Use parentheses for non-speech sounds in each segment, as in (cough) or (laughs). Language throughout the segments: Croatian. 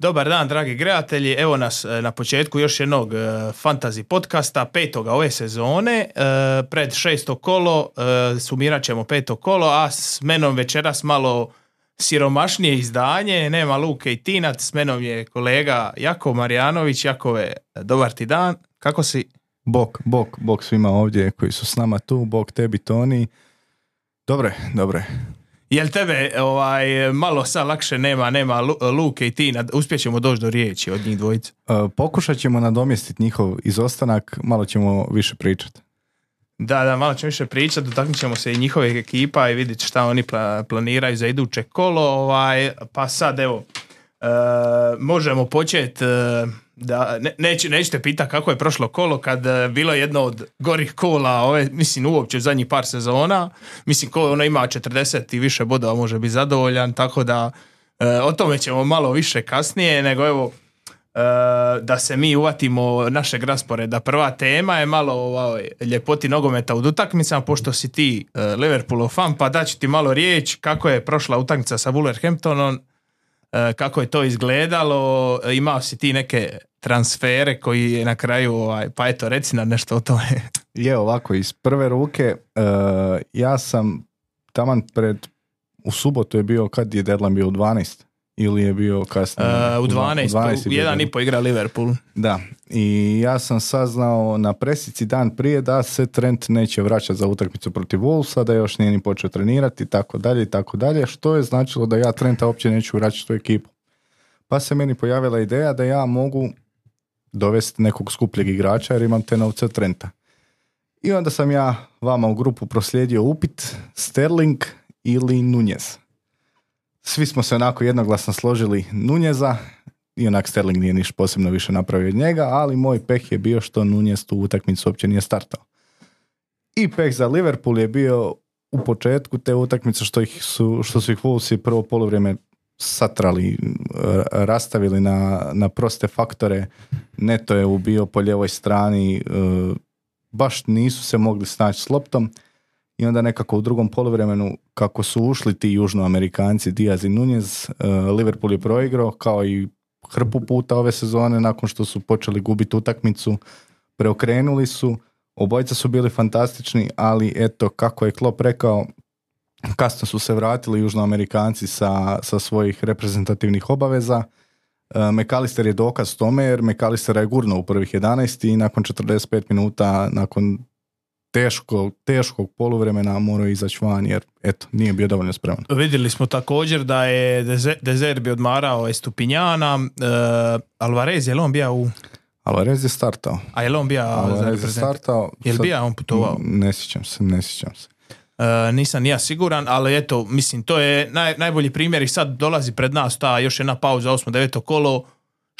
Dobar dan, dragi gledatelji. Evo nas e, na početku još jednog e, fantasy podcasta, petoga ove sezone. E, Pred šesto kolo sumirat ćemo peto kolo, a s menom večeras malo siromašnije izdanje. Nema Luke i Tinac, s menom je kolega Jako Marjanović. Jakove, dobar ti dan. Kako si? Bok, bok, bok svima ovdje koji su s nama tu, bok tebi Toni. Dobre, dobre. Jel tebe ovaj, malo sad lakše nema, nema Lu- Luke i Tina, uspjećemo doći do riječi od njih dvojice? E, pokušat ćemo nadomjestiti njihov izostanak, malo ćemo više pričati. Da, da, malo ćemo više pričati, dotaknut ćemo se i njihovih ekipa i vidjeti šta oni pla- planiraju za iduće kolo. Ovaj, pa sad, evo, e, možemo početi, da, ne, neću, neću te pitati kako je prošlo kolo kad e, bilo jedno od gorih kola, ove, mislim uopće zadnjih par sezona, mislim ko ono ima 40 i više bodova može biti zadovoljan, tako da e, o tome ćemo malo više kasnije, nego evo, e, da se mi uvatimo našeg rasporeda. Prva tema je malo ovaj, ljepoti nogometa u utakmicama, pošto si ti e, Liverpoolov fan, pa daću ti malo riječ kako je prošla utakmica sa Wolverhamptonom, kako je to izgledalo, e, imao si ti neke transfere koji je na kraju, ovaj, pa eto, reci nam nešto o tome. (laughs) Je ovako, iz prve ruke, e, ja sam taman pred, u subotu je bio, kad je deadline bio u 12? Ili je bio kasnije? E, u dva- 12, je u jedan i po igra Liverpool. Da, i ja sam saznao na presici dan prije da se Trent neće vraćati za utakmicu protiv Wolvesa, da još nije ni počeo trenirati i tako dalje i tako dalje, što je značilo da ja Trenta uopće neću vraćati u ekipu. Pa se meni pojavila ideja da ja mogu dovesti nekog skupljeg igrača jer imam te novce Trenta. I onda sam ja vama u grupu proslijedio upit Sterling ili Nunez. Svi smo se onako jednoglasno složili Nuneza, i onak Sterling nije niš posebno više napravio od njega, ali moj peh je bio što Nunez tu utakmicu uopće nije startao. I peh za Liverpool je bio u početku te utakmice što, ih su, što su ih Wolvesi prvo polovrijeme satrali, r- rastavili na, na proste faktore. Neto je ubio po ljevoj strani, e, baš nisu se mogli snaći s loptom i onda nekako u drugom poluvremenu kako su ušli ti južnoamerikanci Diaz i Nunez, e, Liverpool je proigrao kao i hrpu puta ove sezone nakon što su počeli gubiti utakmicu, preokrenuli su, obojica su bili fantastični, ali eto kako je Klopp rekao, kasno su se vratili južnoamerikanci sa, sa svojih reprezentativnih obaveza. E, McAllister je dokaz tome jer McAllister je gurno u prvih 11 i nakon 45 minuta, nakon teškog, teškog poluvremena morao je izaći van jer eto, nije bio dovoljno spreman. Vidjeli smo također da je Deze- Dezerbi odmarao Estupinjana, uh, Alvarez, je li on bio u... Alvarez je startao. A je li on bio Alvarez je startao. Jel sad- bija on putovao? Ne sjećam se, ne sjećam se. E, nisam ni ja siguran, ali eto, mislim, to je naj, najbolji primjer i sad dolazi pred nas ta još jedna pauza, 8. 9. kolo,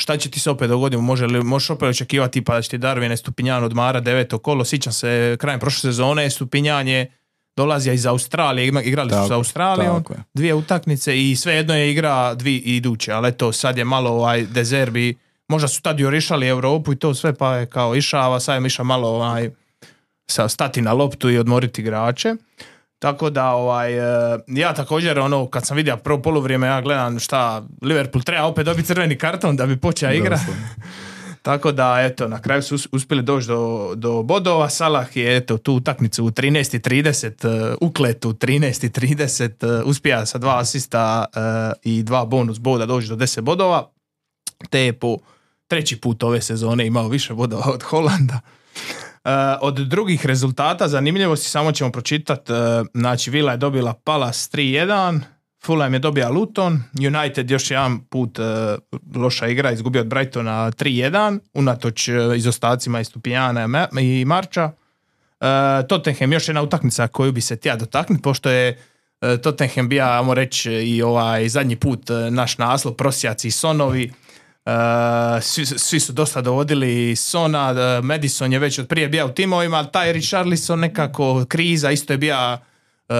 šta će ti se opet dogoditi, može li, možeš opet očekivati pa da će ti Darwin Stupinjan odmara 9. kolo, sjećam se krajem prošle sezone, Stupinjan je dolazio iz Australije, igrali su Tako, sa Australijom, tako je. dvije utakmice i svejedno je igra dvi iduće, ali eto, sad je malo ovaj Dezerbi, možda su tad jurišali Europu i to sve, pa je kao išava, sad je išao malo ovaj, sa stati na loptu i odmoriti igrače. Tako da ovaj, e, ja također ono kad sam vidio prvo poluvrijeme ja gledam šta Liverpool treba opet dobiti crveni karton da bi počeo igra. (laughs) Tako da eto na kraju su us- uspjeli doći do, do bodova. Salah je eto tu utakmicu u 13.30 uh, ukletu 13.30 uh, uspija sa dva asista e, i dva bonus boda doći do 10 bodova. Te je po treći put ove sezone imao više bodova od Holanda. Uh, od drugih rezultata zanimljivosti samo ćemo pročitati. znači Villa je dobila Palace 3-1, Fulham je dobio Luton, United još jedan put uh, loša igra, izgubio od Brightona 3-1, unatoč izostacima i Stupijana i Ma- i Marča. Tottenham još jedna utakmica koju bi se tija dotaknuti, pošto je Tottenham bio, ajmo reći, i ovaj zadnji put naš naslov, prosjaci i sonovi. Uh, svi, svi su dosta dovodili Sona, uh, Madison je već od prije bio u timovima, ali taj Richarlison nekako kriza, isto je bio uh,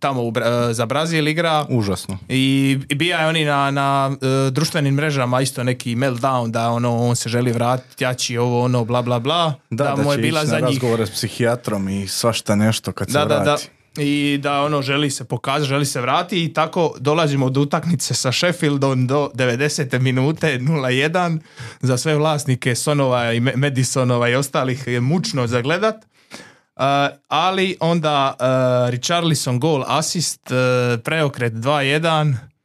tamo u, za Brazil igra. Užasno. I i bija je oni na, na društvenim mrežama isto neki meltdown da ono on se želi vratiti, jači ovo ono bla bla bla. Da, da, mu je bila za njih razgovore s psihijatrom i svašta nešto kad se da, da, da. Vrati. i da ono želi se pokazati, želi se vratiti i tako dolazimo do utakmice sa Sheffieldom do 90. minute 0-1 za sve vlasnike Sonova i Madisonova i ostalih je mučno zagledat. Uh, ali onda uh, Richarlison gol asist, uh, preokret 2-1 E,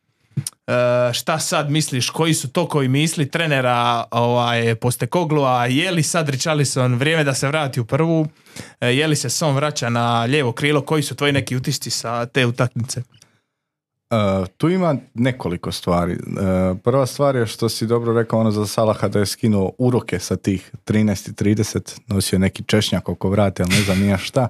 šta sad misliš, koji su to koji misli trenera ovaj, a je li sad Richarlison vrijeme da se vrati u prvu, e, je li se Son vraća na lijevo krilo, koji su tvoji neki utisci sa te utakmice? Uh, tu ima nekoliko stvari. Uh, prva stvar je što si dobro rekao ono za Salaha da je skinuo uroke sa tih 13.30, nosio neki češnjak oko vrata, ali ne znam nija šta.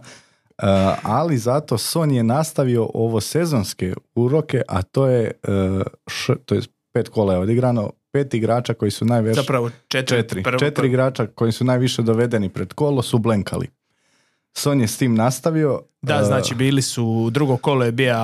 Uh, ali zato Son je nastavio ovo sezonske uroke, a to je, uh, š, to je pet kola je odigrano, pet igrača koji su najviše... Zapravo četiri. Četiri, četiri igrača koji su najviše dovedeni pred kolo su blenkali. Son je s tim nastavio. Da, uh, znači bili su, drugo kolo je bio...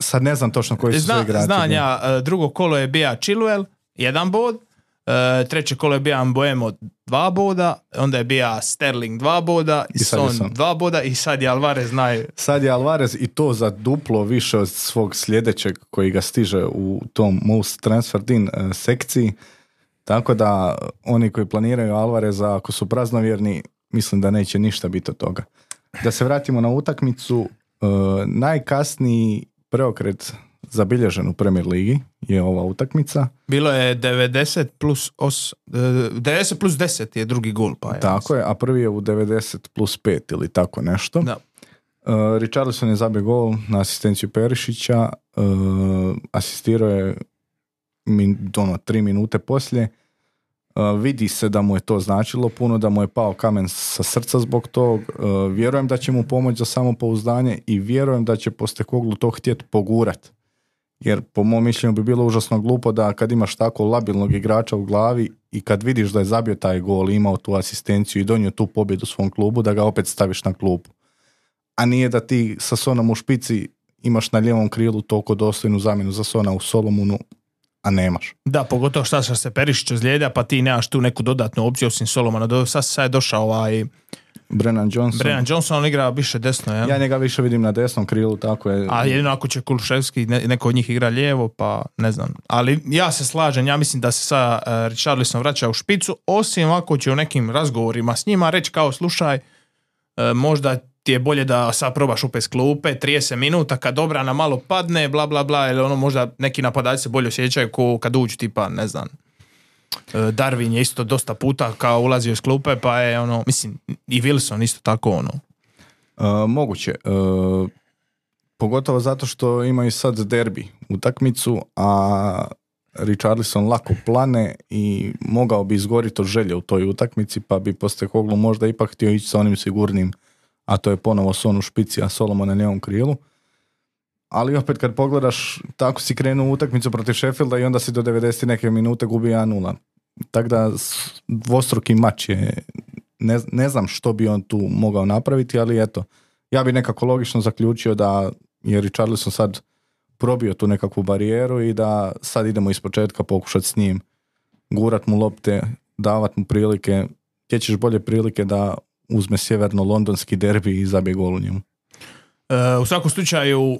Sad ne znam točno koji su Zna, sve igrači. Znam ja, drugo kolo je bio Chilwell, jedan bod, E, treće kolo je bio Amboemo dva boda, onda je bio Sterling dva boda, i Son, dva boda i sad je Alvarez naj... Sad je Alvarez i to za duplo više od svog sljedećeg koji ga stiže u tom most transfer in e, sekciji. Tako da oni koji planiraju Alvareza, ako su praznovjerni, mislim da neće ništa biti od toga. Da se vratimo na utakmicu, uh, najkasniji preokret zabilježen u Premier Ligi je ova utakmica. Bilo je 90 plus, os, 90 plus 10 je drugi gol. Pa tako je, a prvi je u 90 plus 5 ili tako nešto. Da. Uh, Richarlison je zabio gol na asistenciju Perišića, uh, asistirao je min, ono, tri minute poslije. Uh, vidi se da mu je to značilo puno, da mu je pao kamen sa srca zbog tog. Uh, vjerujem da će mu pomoći za samopouzdanje i vjerujem da će Postekoglu to htjeti pogurat jer po mom mišljenju bi bilo užasno glupo da kad imaš tako labilnog igrača u glavi i kad vidiš da je zabio taj gol, imao tu asistenciju i donio tu pobjedu svom klubu, da ga opet staviš na klub. A nije da ti sa Sonom u špici imaš na lijevom krilu toliko dostojnu zamjenu za Sona u Solomunu, a nemaš. Da, pogotovo šta se Perišić ozlijeda, pa ti nemaš tu neku dodatnu opciju osim Solomona. Sad, sad je došao ovaj Brennan Johnson. Brennan Johnson, on igra više desno, ja? Ja njega više vidim na desnom krilu, tako je. A jedino ako će Kulševski, neko od njih igra lijevo, pa ne znam. Ali ja se slažem, ja mislim da se sa uh, Richarlisom vraća u špicu, osim ako će u nekim razgovorima s njima reći kao slušaj, uh, možda ti je bolje da sad probaš upes klupe, 30 minuta, kad obrana malo padne, bla bla bla, ili ono možda neki napadači se bolje osjećaju ko kad uđu tipa, ne znam, E, Darwin je isto dosta puta kao ulazio iz klupe, pa je ono, mislim, i Wilson isto tako ono. Uh, moguće. Uh, pogotovo zato što imaju sad derbi utakmicu, a Richarlison lako plane i mogao bi izgoriti od želje u toj utakmici, pa bi Postekoglu možda ipak htio ići sa onim sigurnim, a to je ponovo Son u špici, a Solomon na njevom krilu. Ali opet kad pogledaš, tako si krenuo utakmicu protiv Sheffielda i onda si do 90 neke minute gubi 1-0. Tako da dvostruki mač je, ne, ne znam što bi on tu mogao napraviti, ali eto, ja bi nekako logično zaključio da je Richarlison sad probio tu nekakvu barijeru i da sad idemo iz početka pokušati s njim gurat mu lopte, davat mu prilike, gdje ćeš bolje prilike da uzme sjeverno-londonski derbi i zabije gol u njemu. E, u svakom slučaju uh,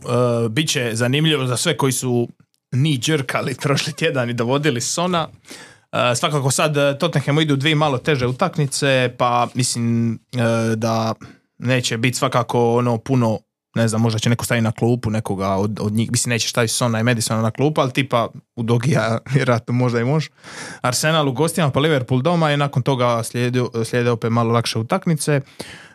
bit će zanimljivo za sve koji su ni džrkali prošli tjedan i dovodili Sona. Uh, svakako sad Tottenhamu idu dvije malo teže utakmice, pa mislim da neće biti svakako ono puno ne znam, možda će neko staviti na klupu nekoga od, od njih, mislim neće staviti Sona i Madisona na klupu, ali tipa u Dogija (laughs) vjerojatno možda i može. Arsenal u gostima pa Liverpool doma i nakon toga slijede, slijede opet malo lakše utakmice.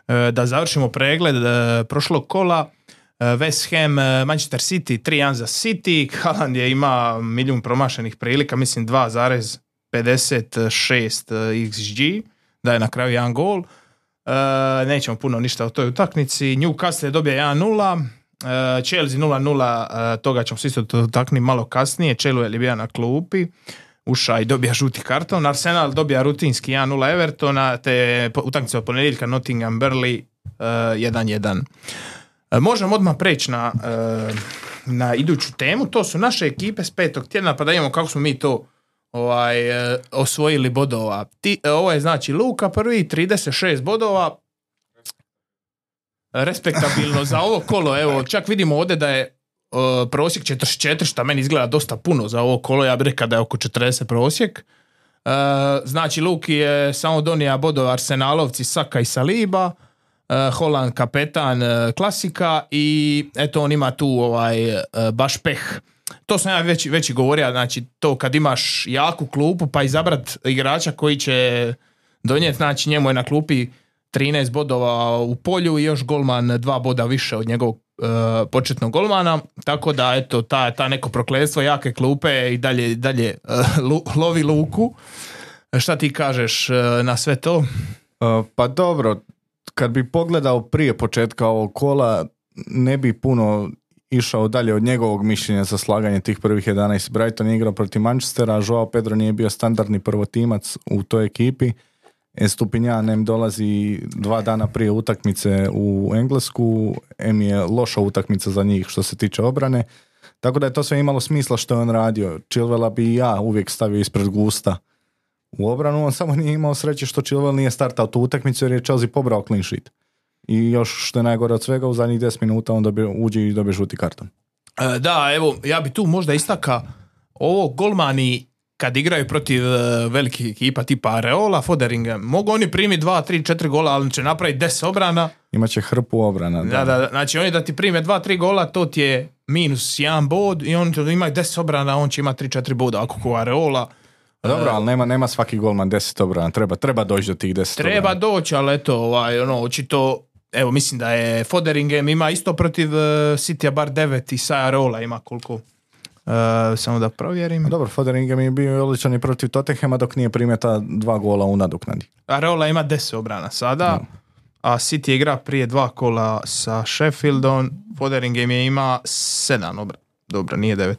E, da završimo pregled e, prošlog kola. E, West Ham, Manchester City, 3-1 za City. Haaland je ima milijun promašenih prilika, mislim 2,56 XG, da je na kraju jedan gol. Nećemo puno ništa o toj utakmici. Newcastle je dobio 1-0. Chelsea 0-0, toga ćemo se isto malo kasnije. Chelsea je bio na klupi uša i dobija žuti karton. Arsenal dobija rutinski 1-0 Evertona, te utakmica od ponedjeljka Nottingham Burley 1-1. Uh, možemo odmah preći na, uh, na iduću temu. To su naše ekipe s petog tjedna, pa da imamo kako smo mi to ovaj, uh, osvojili bodova. Ti, ovo je znači Luka prvi, 36 bodova. respektabilno za ovo kolo. Evo, čak vidimo ovdje da je uh, prosjek 44, što meni izgleda dosta puno za ovo kolo. Ja bih rekao da je oko 40 prosjek. Uh, znači, Luki je samo donija bodova Arsenalovci, Saka i Saliba. Uh, Holand kapetan klasika i eto on ima tu ovaj baš peh. To sam ja već, već govorio, znači to kad imaš jaku klupu pa izabrat igrača koji će donijeti, znači njemu je na klupi 13 bodova u polju i još golman dva boda više od njegovog početnog golmana, tako da eto ta, ta neko prokletstvo jake klupe i dalje, dalje uh, lu- lovi luku. Šta ti kažeš uh, na sve to? Pa dobro, kad bi pogledao prije početka ovog kola, ne bi puno išao dalje od njegovog mišljenja za slaganje tih prvih 11. Brighton je igrao protiv Manchestera, Joao Pedro nije bio standardni prvotimac u toj ekipi. Estupinjan em dolazi dva dana prije utakmice u Englesku, em je loša utakmica za njih što se tiče obrane. Tako da je to sve imalo smisla što je on radio. Chilvela bi i ja uvijek stavio ispred Gusta u obranu, on samo nije imao sreće što Chilwell nije startao tu utakmicu jer je Chelsea pobrao clean sheet. I još što je najgore od svega, u zadnjih 10 minuta on dobije, uđe i dobije žuti karton. E, Da, evo, ja bi tu možda istaka ovo golmani kad igraju protiv e, velikih ekipa tipa Areola, Foderinga, mogu oni primiti 2, 3, 4 gola, ali će napraviti 10 obrana. Imaće hrpu obrana. Da, da, da. Znači oni da ti prime 2, 3 gola, to ti je minus 1 bod i oni to imaju 10 obrana, on će imati 3, 4 boda, ako ko Areola. Dobro, ali nema, nema svaki golman 10 obrana. Treba, treba doći do tih 10 Treba obrana. doći, ali eto, ovaj, ono, očito, evo, mislim da je Foderingem ima isto protiv uh, Citya bar 9 i sa Areola ima koliko. E, samo da provjerim. Dobro, Foderingem je bio odličan i protiv Tottenhama dok nije primjeta dva gola u nadoknadi. Areola ima 10 obrana sada, a City igra prije dva kola sa Sheffieldom, Foderingem je ima 7 obrana. Dobro, nije 9.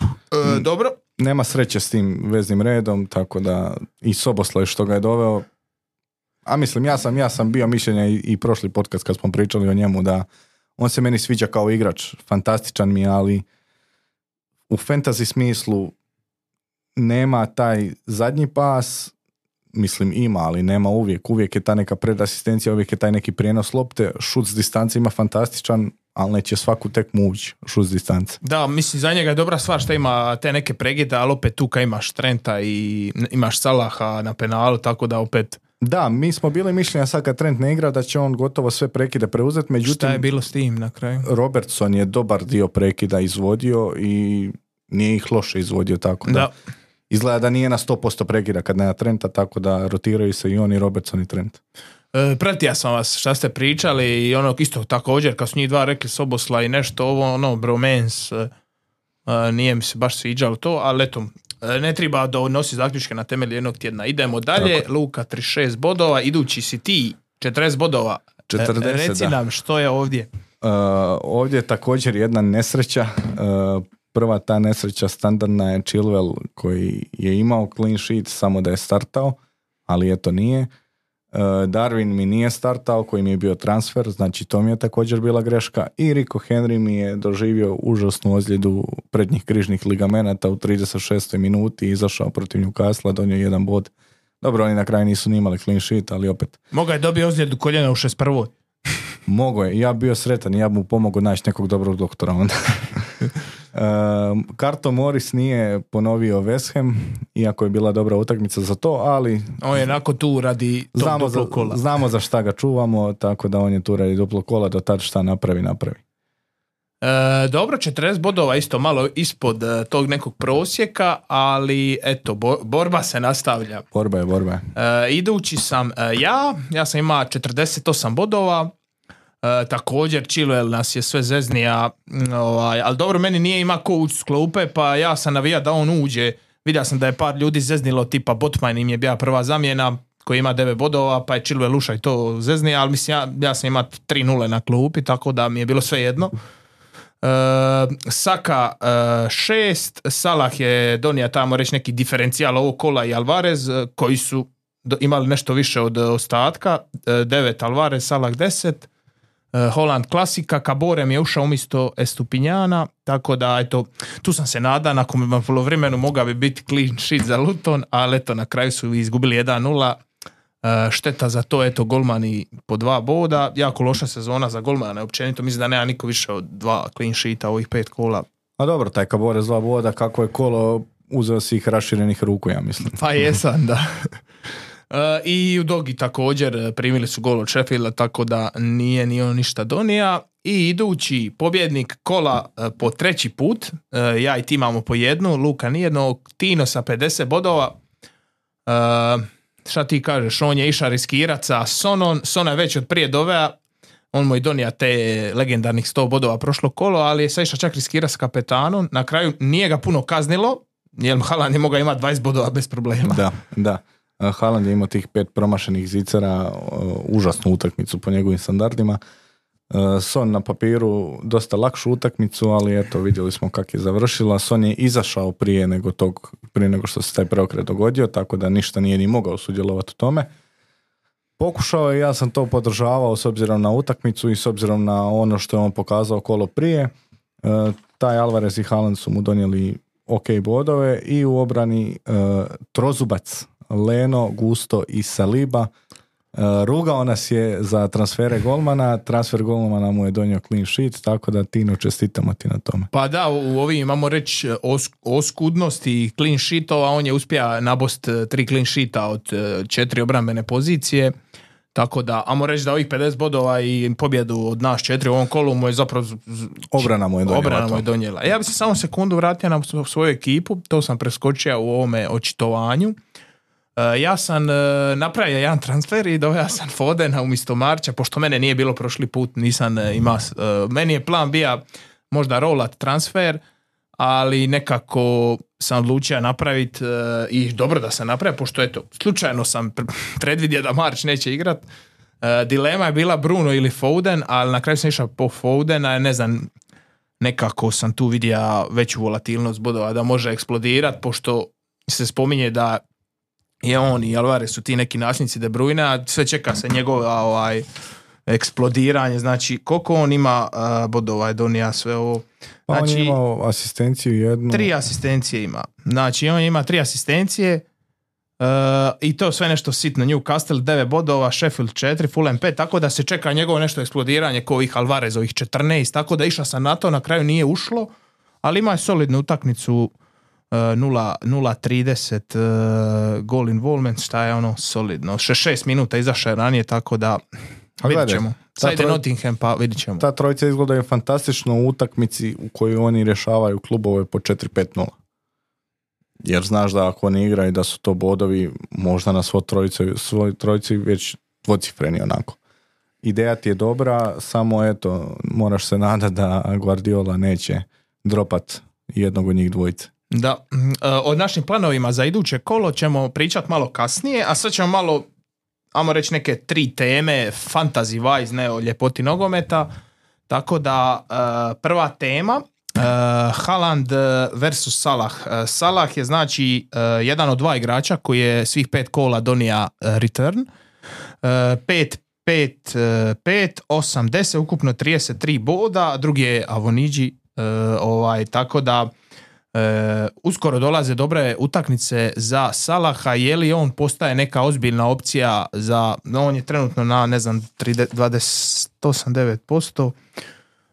E, Dobro, Nema sreće s tim veznim redom, tako da i Soboslaj što ga je doveo. A mislim, ja sam, ja sam bio mišljenja i, i prošli podcast kad smo pričali o njemu da on se meni sviđa kao igrač, fantastičan mi je, ali u fantasy smislu nema taj zadnji pas, mislim ima, ali nema uvijek. Uvijek je ta neka predasistencija, uvijek je taj neki prijenos lopte, šut s distance ima fantastičan, ali neće svaku tekmu ući šut s distance. Da, mislim, za njega je dobra stvar što ima te neke pregide, ali opet tu kad imaš Trenta i imaš Salaha na penalu, tako da opet Da, mi smo bili mišljenja sad kad Trent ne igra da će on gotovo sve prekide preuzeti, šta međutim je bilo s tim na kraju? Robertson je dobar dio prekida izvodio i nije ih loše izvodio tako da. Da. Izgleda da nije na 100% prekida kad nema Trenta, tako da rotiraju se i on i Robertson i Trent. E, pratio sam vas šta ste pričali i ono isto također kad su njih dva rekli Sobosla i nešto ovo ono bromance e, e, nije mi se baš sviđalo to, ali eto ne treba donositi zaključke na temelju jednog tjedna. Idemo dalje, Luka 36 bodova, idući si ti 40 bodova. E, 40, Reci da. nam što je ovdje. Uh, ovdje je također jedna nesreća. Uh, prva ta nesreća standardna je Chilwell koji je imao clean sheet samo da je startao, ali eto nije. Uh, Darwin mi nije startao koji mi je bio transfer, znači to mi je također bila greška. I Rico Henry mi je doživio užasnu ozljedu prednjih križnih ligamenata u 36. minuti, izašao protiv Newcastle, donio jedan bod. Dobro, oni na kraju nisu ni imali clean sheet, ali opet Moga je dobio ozljedu koljena u 61. Mogo je, ja bi bio sretan, ja bi mu pomogao naći nekog dobrog doktora onda. (laughs) Um, Karto Morris nije ponovio West Ham, iako je bila dobra utakmica za to, ali On je onako tu radi tog znamo za, duplog kola. znamo za šta ga čuvamo, tako da on je tu radi duplo kola, do tad šta napravi, napravi. E, dobro, 40 bodova isto malo ispod e, tog nekog prosjeka, ali eto, bo- borba se nastavlja. Borba je, borba je. E, idući sam e, ja, ja sam imao 48 bodova, e, također Chilwell nas je sve zeznija, ovaj, ali dobro, meni nije ima ko ući s klupe, pa ja sam navija da on uđe. Vidio sam da je par ljudi zeznilo, tipa Botman im je bila prva zamjena, koji ima 9 bodova, pa je Chilwell ušao i to zeznija, ali mislim, ja, ja sam imao 3-0 na klupi, tako da mi je bilo sve jedno. E, Saka e, šest, Salah je donio tamo reći neki diferencijal ovog kola i Alvarez koji su imali nešto više od ostatka, e, devet Alvarez, Salah deset, e, Holland klasika, Kaborem je ušao umjesto Estupinjana, tako da eto, tu sam se nada, nakon polovremenu mogao bi biti clean sheet za Luton, ali eto na kraju su izgubili 1-0. E, šteta za to, eto, golmani po dva boda. Jako loša sezona za golmane, općenito. Mislim da nema niko više od dva clean sheeta ovih pet kola. A dobro, taj kabore dva boda, kako je kolo, uzeo si ih raširenih ruku, ja mislim. Pa jesam, da. (laughs) E, I u Dogi također e, primili su gol od Sheffielda, tako da nije ni on ništa donija. I idući pobjednik kola e, po treći put, ja i ti imamo po jednu, Luka nijedno, Tino sa 50 bodova. Šta ti kažeš, on je išao riskirat sa Sonon, Sona je već od prije dovea, on mu je donija te legendarnih 100 bodova prošlo kolo, ali je sad išao čak riskirati s kapetanom. Na kraju nije ga puno kaznilo, jer Haaland je mogao imati 20 bodova bez problema. Da, da. Haaland je imao tih pet promašenih zicara, užasnu utakmicu po njegovim standardima. Son na papiru dosta lakšu utakmicu, ali eto vidjeli smo kako je završila. Son je izašao prije nego, tog, prije nego što se taj preokret dogodio, tako da ništa nije ni mogao sudjelovati u tome. Pokušao je, ja sam to podržavao s obzirom na utakmicu i s obzirom na ono što je on pokazao kolo prije. E, taj Alvarez i Haaland su mu donijeli ok bodove i u obrani e, trozubac Leno, Gusto i Saliba. Uh, rugao nas je za transfere golmana, transfer golmana mu je donio clean sheet, tako da Tino čestitamo ti na tome. Pa da, u ovim imamo reći os, oskudnosti clean sheetova, on je uspio nabost e, tri clean sheeta od e, četiri obrambene pozicije, tako da, amo reći da ovih 50 bodova i pobjedu od nas četiri u ovom kolu mu je zapravo... Obrana mu je donijela. Obrana mu je donijela. Ja bih se samo sekundu vratio na svoju ekipu, to sam preskočio u ovome očitovanju. E, ja sam e, napravio jedan transfer i doveo sam Fodena umjesto Marća, pošto mene nije bilo prošli put, nisam e, ima, meni je plan bio možda rolat transfer, ali nekako sam odlučio napraviti i dobro da sam napravio, pošto eto, slučajno sam predvidio da Marć neće igrat. Dilema je bila Bruno ili Foden, ali na kraju sam išao po Fodena, ne znam, nekako sam tu vidio veću volatilnost bodova da može eksplodirat, pošto se spominje da je on i Alvarez su ti neki nasljednici De Bruyne, a sve čeka se njegova ovaj, eksplodiranje, znači koliko on ima uh, bodova je donija sve ovo. Znači, on je imao asistenciju jednu. Tri asistencije ima. Znači on ima tri asistencije uh, i to sve nešto sitno. Newcastle 9 bodova, Sheffield 4, Fulham 5, tako da se čeka njegovo nešto eksplodiranje ko ovih Alvarezovih 14, tako da išao sam na to, na kraju nije ušlo, ali ima je solidnu utakmicu 0.30 uh, goal involvement, šta je ono solidno. 6 minuta izašao ranije, tako da vidit ćemo. Sad ide Nottingham, pa vidit ćemo. Ta trojica izgleda je fantastično u utakmici u kojoj oni rješavaju klubove po 4-5-0. Jer znaš da ako oni igraju da su to bodovi možda na svoj trojici, svoj trojici već dvocifreni onako. Ideja ti je dobra, samo eto, moraš se nadati da Guardiola neće dropat jednog od njih dvojice. Da, mm, e, o našim planovima za iduće kolo ćemo pričati malo kasnije, a sad ćemo malo, ajmo reći neke tri teme, fantasy wise, ne o ljepoti nogometa, tako da e, prva tema, Uh, Haaland versus Salah. Salah je znači jedan od dva igrača koji je svih pet kola donija return. Pet, pet, pet, osam, deset, ukupno 33 boda, drugi je Avoniđi, ovaj, tako da E, uskoro dolaze dobre utakmice za Salaha, je li on postaje neka ozbiljna opcija za, no on je trenutno na ne znam 28-9%,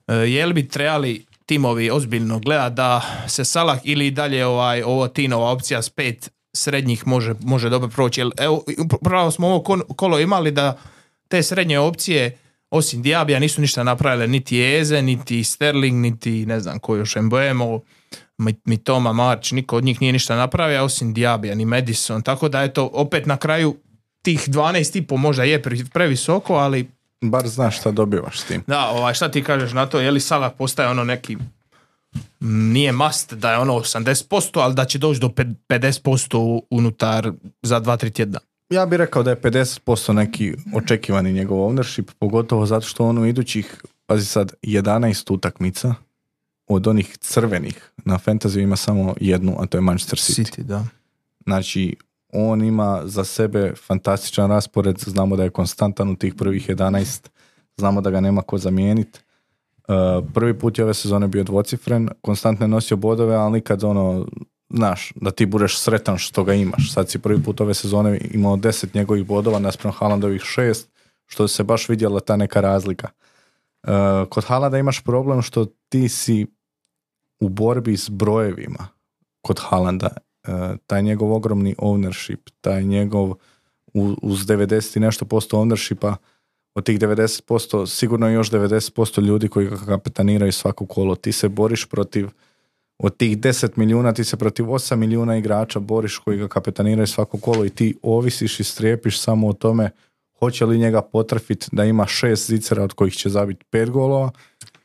e, je li bi trebali timovi ozbiljno gleda da se Salah ili dalje ovaj, ovo Tinova opcija s pet srednjih može, može dobro proći. Jer, evo, pravo smo ovo kolo imali da te srednje opcije osim Diabija nisu ništa napravile niti Eze, niti Sterling, niti ne znam ko još Mboemo mi Toma Marč, niko od njih nije ništa napravio, osim Diabija, ni Madison, tako da je to opet na kraju tih 12,5 možda je previsoko, ali... Bar znaš šta dobivaš s tim. Da, ovaj, šta ti kažeš na to, je li Salah postaje ono neki nije must da je ono 80%, ali da će doći do 50% unutar za 2-3 tjedna. Ja bih rekao da je 50% neki očekivani njegov ownership, pogotovo zato što on u idućih, pazi sad, 11 utakmica od onih crvenih na fantasy ima samo jednu, a to je Manchester City. City da. Znači, on ima za sebe fantastičan raspored, znamo da je konstantan u tih prvih 11, znamo da ga nema ko zamijeniti. Uh, prvi put je ove sezone bio dvocifren, konstantno je nosio bodove, ali nikad ono znaš, da ti budeš sretan što ga imaš. Sad si prvi put ove sezone imao deset njegovih bodova naspram Haalandovih šest, što se baš vidjela ta neka razlika. Uh, kod Haalanda imaš problem što ti si u borbi s brojevima kod Haalanda. Uh, taj njegov ogromni ownership, taj njegov uz 90 i nešto posto ownershipa, od tih 90% sigurno još 90% ljudi koji ga kapetaniraju svako kolo. Ti se boriš protiv od tih 10 milijuna ti se protiv 8 milijuna igrača boriš koji ga kapetaniraju svako kolo i ti ovisiš i strijepiš samo o tome hoće li njega potrafiti da ima šest zicera od kojih će zabiti pet golova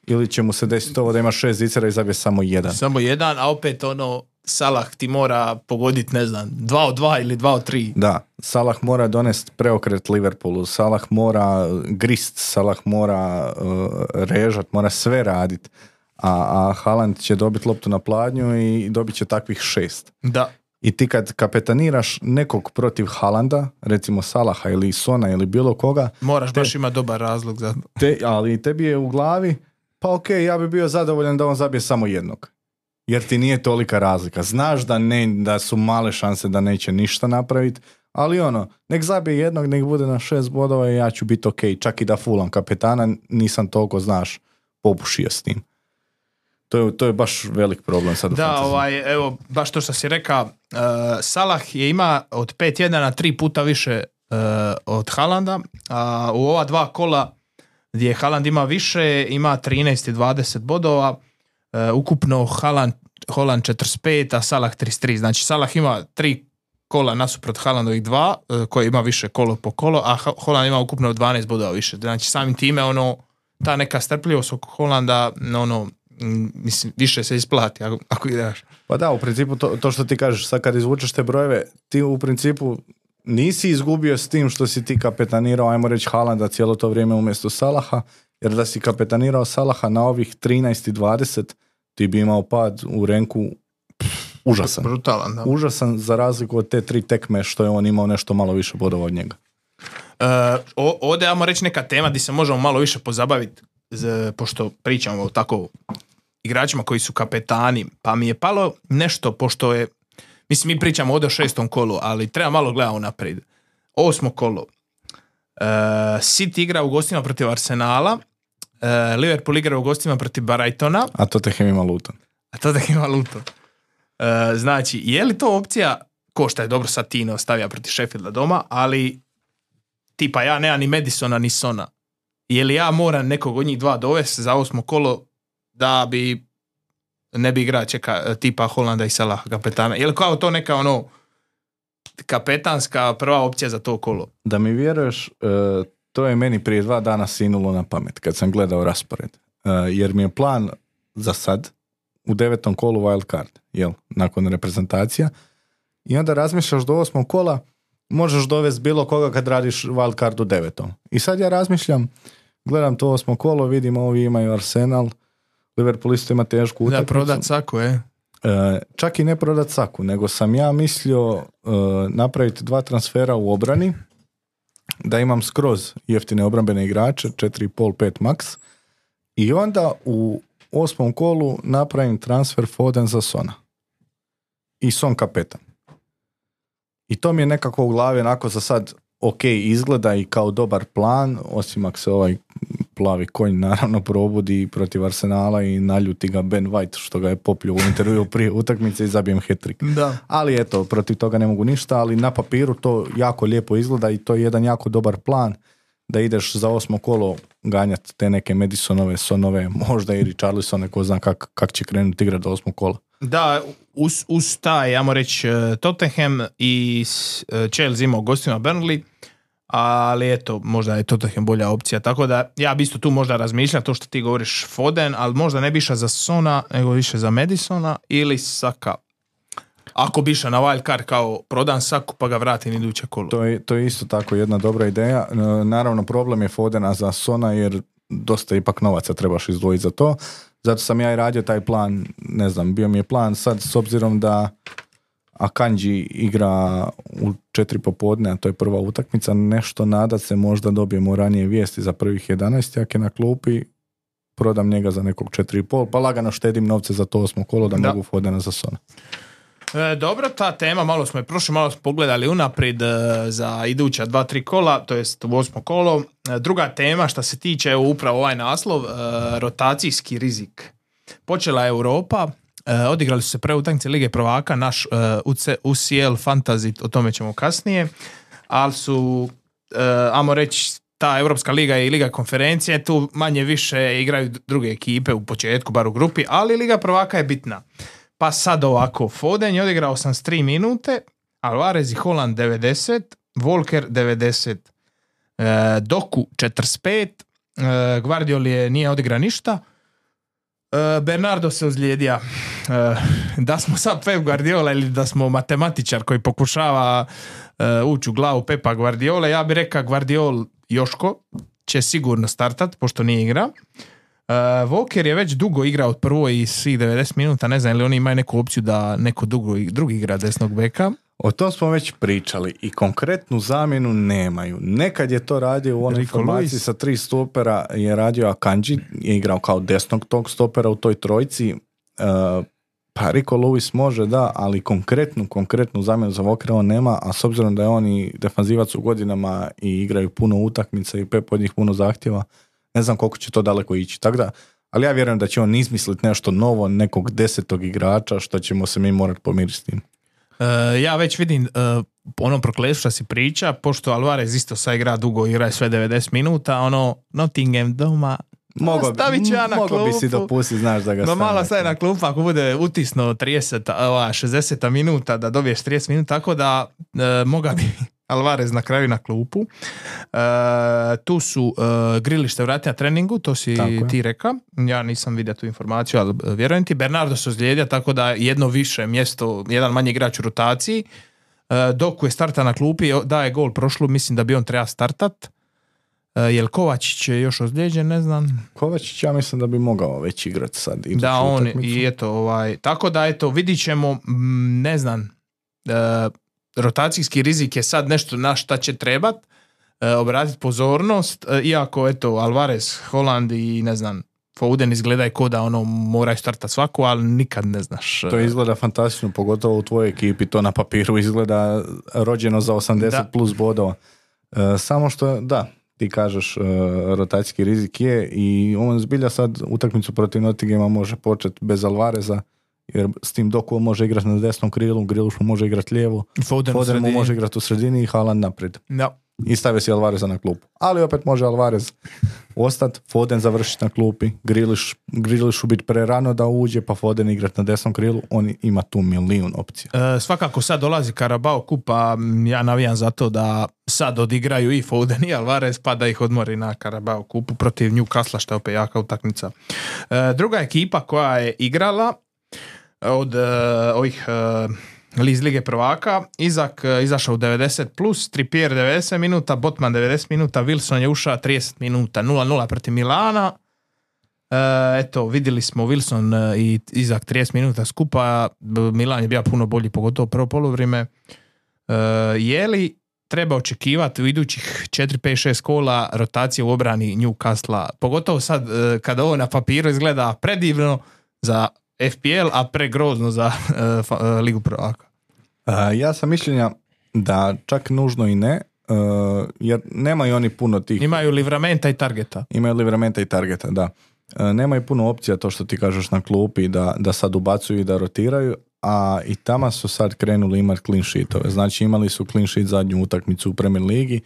ili će mu se desiti ovo da ima šest zicera i zabije samo jedan. Samo jedan, a opet ono, Salah ti mora pogoditi, ne znam, dva od dva ili dva od tri. Da, Salah mora donest preokret Liverpoolu, Salah mora grist, Salah mora uh, režat, mora sve radit. A, a Haaland će dobiti loptu na pladnju i dobit će takvih šest. Da. I ti kad kapetaniraš nekog protiv Halanda, recimo Salaha ili Sona ili bilo koga, Moraš baš imati dobar razlog za te, ali tebi je u glavi, pa ok, ja bi bio zadovoljan da on zabije samo jednog. Jer ti nije tolika razlika. Znaš da, ne, da su male šanse da neće ništa napraviti, ali ono, nek zabije jednog, nek bude na šest bodova i ja ću biti ok. Čak i da fulam kapetana, nisam toliko, znaš, popušio s tim. To je, to je baš velik problem sad Da, ovaj, evo, baš to što si rekao, uh, Salah je ima od 5 na tri puta više uh, od Halanda, a u ova dva kola gdje Haaland ima više, ima 13 i 20 bodova, uh, ukupno Haaland, Haaland 45, a Salah 33, znači Salah ima tri kola nasuprot Haalandovih dva, koji ima više kolo po kolo, a Haaland ima ukupno 12 bodova više, znači samim time ono, ta neka strpljivost oko Holanda, ono, mislim, više se isplati ako, ako ideš. Pa da, u principu to, to što ti kažeš, sad kad izvučeš te brojeve, ti u principu nisi izgubio s tim što si ti kapetanirao, ajmo reći Haalanda cijelo to vrijeme umjesto Salaha, jer da si kapetanirao Salaha na ovih 13 i 20, ti bi imao pad u renku pff, užasan. Brutalan, da. Užasan za razliku od te tri tekme što je on imao nešto malo više bodova od njega. O- ovdje ajmo reći neka tema gdje se možemo malo više pozabaviti, z- pošto pričamo o tako igračima koji su kapetani, pa mi je palo nešto, pošto je, mislim mi pričamo ovdje o šestom kolu, ali treba malo gledati naprijed. Osmo kolo. E, City igra u gostima protiv Arsenala, e, Liverpool igra u gostima protiv Barajtona, A to te ima Luton. a to da ima Luton. E, znači, je li to opcija, ko šta je dobro sad Tino stavija protiv Sheffielda doma, ali tipa ja nemam ni Madisona ni Sona. Je li ja moram nekog od njih dva dovesti za osmo kolo da bi ne bi igra čeka tipa Holanda i Salah kapetana. Je li kao to neka ono kapetanska prva opcija za to kolo? Da mi vjeruješ, e, to je meni prije dva dana sinulo na pamet kad sam gledao raspored. E, jer mi je plan za sad u devetom kolu wild card, jel, nakon reprezentacija. I onda razmišljaš do osmog kola, možeš dovesti bilo koga kad radiš wild card u devetom. I sad ja razmišljam, gledam to osmo kolo, vidim ovi imaju Arsenal, Liverpool isto ima tešku Da, utakmicu. prodat Sako, je. E, čak i ne prodat Saku, nego sam ja mislio e, napraviti dva transfera u obrani, da imam skroz jeftine obrambene igrače, 4,5, 5 max, i onda u osmom kolu napravim transfer Foden za Sona. I Son kapetan. I to mi je nekako u glavi onako za sad ok izgleda i kao dobar plan, osim ako se ovaj plavi konj naravno probudi protiv Arsenala i naljuti ga Ben White što ga je popio u intervju (laughs) prije utakmice i zabijem hat-trick. Da. Ali eto, protiv toga ne mogu ništa, ali na papiru to jako lijepo izgleda i to je jedan jako dobar plan da ideš za osmo kolo ganjati te neke Madisonove, Sonove, možda i Richarlisone, ko zna kak, kak će krenuti igrati do osmog kola. Da, uz, uz taj, ja reći, eh, Tottenham i eh, Chelsea imao gostima Burnley, ali eto, možda je Tottenham bolja opcija, tako da ja bi isto tu možda razmišljao to što ti govoriš Foden, ali možda ne bi za Sona, nego više za Madisona ili Saka. Ako bi išao na card kao prodan Saku pa ga vratim iduće kolo. To je, to je isto tako jedna dobra ideja. E, Naravno, problem je Fodena za Sona jer dosta ipak novaca trebaš izdvojiti za to. Zato sam ja i radio taj plan, ne znam, bio mi je plan sad s obzirom da Akanji igra u četiri popodne, a to je prva utakmica, nešto nada se možda dobijemo ranije vijesti za prvih 11, jak je na klupi, prodam njega za nekog 4,5, pa lagano štedim novce za to osmo kolo da, Da. mogu Fodena za Sona. E, dobro, ta tema, malo smo je prošli, malo smo pogledali unaprijed e, za iduća dva, tri kola, to jest u osmo kolo. E, druga tema što se tiče evo, upravo ovaj naslov, e, rotacijski rizik. Počela je Europa, odigrali su se pre utakmice Lige prvaka, naš e, UC UCL Fantasy, o tome ćemo kasnije, ali su, e, ajmo reći, ta Europska liga i Liga konferencije, tu manje više igraju druge ekipe u početku, bar u grupi, ali Liga prvaka je bitna. Pa sad ovako, Foden je odigrao 83 minute, Alvarez i Holland 90, Volker 90, e, Doku 45, e, Guardiol je nije odigra ništa, e, Bernardo se ozlijedija. E, da smo sad Pep Guardiola ili da smo matematičar koji pokušava e, ući u glavu Pepa Guardiola, ja bih rekao Guardiol Joško će sigurno startat, pošto nije igra. Walker je već dugo igrao od prvo i svih 90 minuta, ne znam ili oni imaju neku opciju da neko dugo, drugi igra desnog beka. O tom smo već pričali i konkretnu zamjenu nemaju. Nekad je to radio u onoj formaciji sa tri stopera je radio Akanji, je igrao kao desnog tog stopera u toj trojci. E, pa Rico Lewis može da, ali konkretnu, konkretnu zamjenu za Walkera on nema, a s obzirom da je on i defanzivac u godinama i igraju puno utakmica i Pep od njih puno zahtjeva, ne znam koliko će to daleko ići. Tako da, ali ja vjerujem da će on izmisliti nešto novo, nekog desetog igrača, što ćemo se mi morati pomiriti s tim. Uh, ja već vidim uh, ono prokletstvo što si priča, pošto Alvarez isto sad igra dugo, igra sve 90 minuta, ono Nottingham doma, Mogo, stavit ću ja na mogo bi si klupu. dopustiti, znaš da ga stavim malo sad na klupu. klupu ako bude utisno 30, ova, 60 minuta da dobiješ 30 minuta, tako da e, moga bi Alvarez na kraju na klupu. E, tu su e, Grilić se vratio na treningu, to si ti reka. Ja nisam vidio tu informaciju, ali e, vjerujem ti. Bernardo se ozlijedio, tako da jedno više mjesto, jedan manji igrač u rotaciji. E, Doku je starta na klupi, daje gol prošlu, mislim da bi on treba startat. Jel Kovačić je još ozlijeđen, ne znam. Kovačić ja mislim da bi mogao već igrat sad. Da, on utakmicu. i eto, ovaj, tako da eto, vidit ćemo, mm, ne znam, rotacijski rizik je sad nešto na šta će trebat, e, obratiti pozornost, e, iako eto, Alvarez, Holland i ne znam, Foden izgledaju ko da ono moraju startati svaku, ali nikad ne znaš. To e, izgleda fantastično, pogotovo u tvojoj ekipi, to na papiru izgleda rođeno za 80 Da. plus bodova. E, samo što, da, ti kažeš e, rotacijski rizik je i on zbilja sad utakmicu protiv Nottinghama može početi bez Alvareza, jer s tim Doku može igrati na desnom krilu, Griluš mu može igrati lijevo, Foden, Foden mu može igrati u sredini i Haaland naprijed. Da. I stave si Alvareza na klupu. Ali opet može Alvarez ostat, Foden završiti na klupi, Griliš, Grilišu biti prerano da uđe, pa Foden igrati na desnom krilu, on ima tu milijun opcija. E, svakako sad dolazi Karabao kupa, ja navijam za to da sad odigraju i Foden i Alvarez pa da ih odmori na Karabao kupu protiv Newcastle što je opet jaka utakmica. E, druga ekipa koja je igrala od e, ovih e, iz Lige prvaka, Izak e, izašao u 90 plus, Trippier 90 minuta, Botman 90 minuta, Wilson je ušao 30 minuta, 0-0 protiv Milana. E, eto, vidjeli smo Wilson e, i Izak 30 minuta skupa, Milan je bio puno bolji, pogotovo prvo polovrijeme. E, je li treba očekivati u idućih 4, 5, 6 kola rotacije u obrani Newcastle, pogotovo sad e, kada ovo na papiru izgleda predivno za FPL, a pregrozno za e, Ligu prvaka. A, ja sam mišljenja da čak nužno i ne, e, jer nemaju oni puno tih, Imaju livramenta i targeta. imaju livramenta i targeta, da. Nemaju puno opcija to što ti kažeš na klupi da, da sad ubacuju i da rotiraju, a i tamo su sad krenuli imati clean sheetove. Znači imali su clean sheet zadnju utakmicu u Premier Ligi,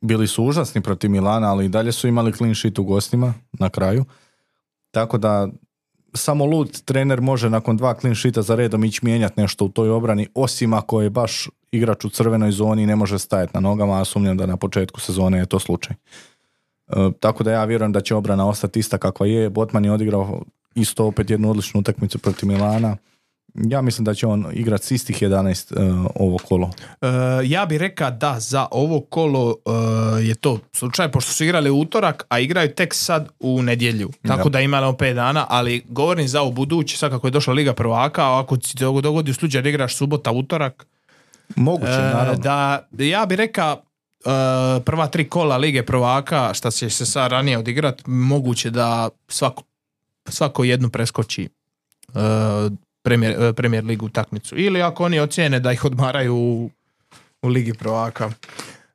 bili su užasni protiv Milana, ali i dalje su imali clean sheet u gostima na kraju. Tako da samo lud trener može nakon dva clean sheeta za redom ići mijenjati nešto u toj obrani, osim ako je baš igrač u crvenoj zoni i ne može stajati na nogama, a sumnjam da na početku sezone je to slučaj. E, tako da ja vjerujem da će obrana ostati ista kakva je. Botman je odigrao isto opet jednu odličnu utakmicu protiv Milana. Ja mislim da će on igrati s istih 11 e, ovo kolo. E, ja bih rekao da za ovo kolo e, je to slučaj, pošto su igrali utorak, a igraju tek sad u nedjelju. Tako da imamo 5 dana, ali govorim za u budući, sad kako je došla Liga prvaka, a ako to dogodi u slučaju da igraš subota, utorak, Moguće, naravno. da ja bih rekao prva tri kola Lige prvaka, šta će se sad ranije odigrat, moguće da svako, svako jednu preskoči. Premijer, e, premijer ligu utakmicu. Ili ako oni ocijene da ih odmaraju u, u ligi prvaka.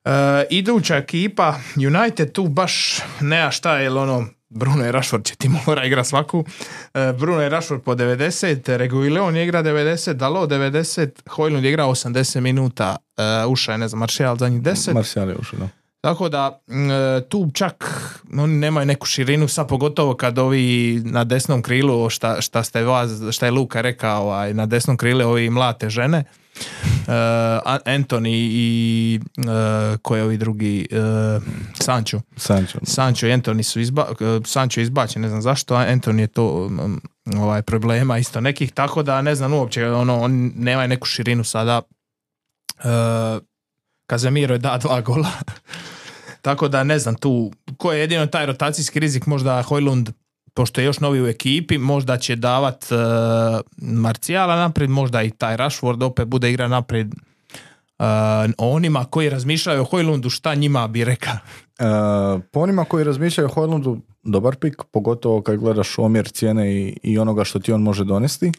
E, iduća ekipa, United tu baš nema šta, jer ono, Bruno i Rashford će ti (laughs) mora igra svaku. E, Bruno i Rashford po 90, Reguileon je igra 90, Dalo 90, Hojlund je igra 80 minuta, e, uša je, ne znam, Martial zadnjih 10. Marcial je ušao, da. Tako da e, tu čak oni nemaju neku širinu, sad pogotovo kad ovi na desnom krilu, šta, šta, ste vas, šta je Luka rekao, ovaj, na desnom krilu ovi mlate žene, uh, Anthony i uh, koji je ovi drugi, uh, Sancho. Sancho. Sancho i Anthony su izba, Sancho je izbačen, ne znam zašto, a Anthony je to um, ovaj, problema isto nekih, tako da ne znam uopće, ono, on nema neku širinu sada. Uh, Kazemiro je da dva gola. (laughs) tako da ne znam tu, ko je jedino taj rotacijski rizik, možda Hojlund pošto je još novi u ekipi, možda će davat uh, Marcijala naprijed, možda i taj Rashford opet bude igra naprijed uh, onima koji razmišljaju o Hojlundu, šta njima bi rekao? Uh, po onima koji razmišljaju o Hojlundu, dobar pik, pogotovo kad gledaš omjer cijene i, i onoga što ti on može donesti.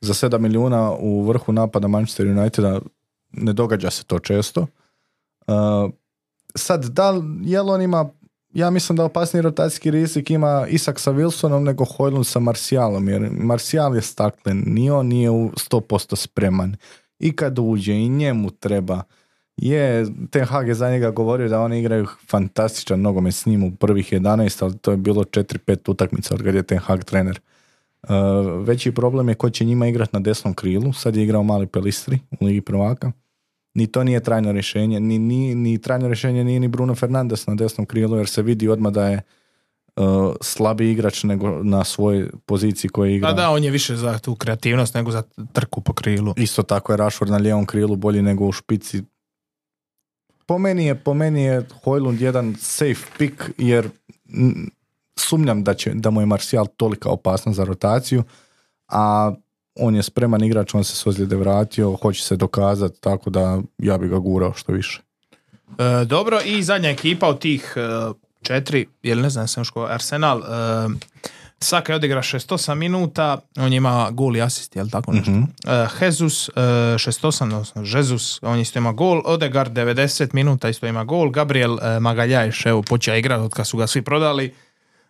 Za 7 milijuna u vrhu napada Manchester Uniteda ne događa se to često. Uh, sad, da jel on ima ja mislim da opasniji rotacijski rizik ima Isak sa Wilsonom nego Hojlund sa Marcialom, jer Marcial je staklen, ni on nije u 100% spreman. I kad uđe i njemu treba. Je, Ten Hag je za njega govorio da oni igraju fantastičan nogomet s njim u prvih 11, ali to je bilo 4-5 utakmica od kad je Ten Hag trener. Uh, veći problem je ko će njima igrati na desnom krilu, sad je igrao mali Pelistri u Ligi prvaka ni to nije trajno rješenje, ni, ni, ni trajno rješenje nije ni Bruno Fernandes na desnom krilu, jer se vidi odmah da je uh, slabiji igrač nego na svojoj poziciji koji igra. Da, da, on je više za tu kreativnost nego za trku po krilu. Isto tako je Rashford na lijevom krilu bolji nego u špici. Po meni je, po meni je Hojlund jedan safe pick, jer sumnjam da, će, da mu je Martial tolika opasna za rotaciju, a on je spreman igrač, on se s ozljede vratio, hoće se dokazati, tako da ja bi ga gurao što više. E, dobro, i zadnja ekipa od tih e, četiri, jel ne znam sam ko, Arsenal, e, Saka je odigra 68 minuta, on ima gol i asist, jel tako nešto? Mhm. E, Jesus, e, 68, odnosno Jesus, on isto ima gol, Odegaard 90 minuta isto ima gol, Gabriel e, Magaljajš, evo, počeo igrati od kad su ga svi prodali, e,